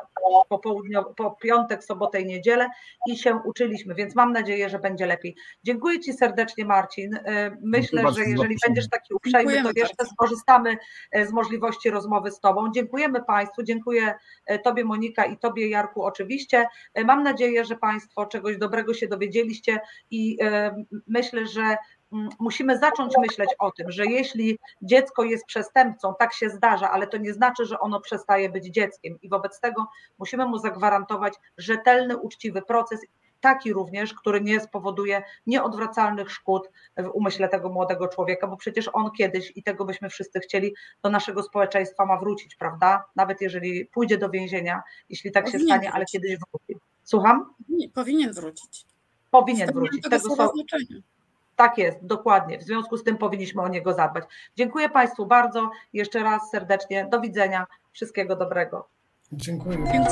popołudnio, po piątek, sobotę i niedzielę i się uczyliśmy, więc mam nadzieję, nadzieję, że będzie lepiej. Dziękuję Ci serdecznie, Marcin. E, myślę, że jeżeli będziesz taki uprzejmy, to jeszcze skorzystamy e, z możliwości rozmowy z Tobą. Dziękujemy Państwu, dziękuję e, Tobie, Monika, i Tobie, Jarku, oczywiście. Mam nadzieję, że Państwo czegoś dobrego się dowiedzieliście i myślę, że mm, musimy zacząć myśleć o tym, że jeśli dziecko jest przestępcą, tak się zdarza, ale to nie znaczy, że ono przestaje być dzieckiem i wobec tego musimy mu zagwarantować rzetelny, uczciwy proces taki również, który nie spowoduje nieodwracalnych szkód w umyśle tego młodego człowieka, bo przecież on kiedyś, i tego byśmy wszyscy chcieli, do naszego społeczeństwa ma wrócić, prawda? Nawet jeżeli pójdzie do więzienia, jeśli tak Powinien się stanie, wrócić. ale kiedyś wróci. Słucham? Nie, powinien wrócić. Powinien wrócić. Tego słowa znaczenia. Tak jest, dokładnie. W związku z tym powinniśmy o niego zadbać. Dziękuję Państwu bardzo. Jeszcze raz serdecznie. Do widzenia. Wszystkiego dobrego. Dziękuję.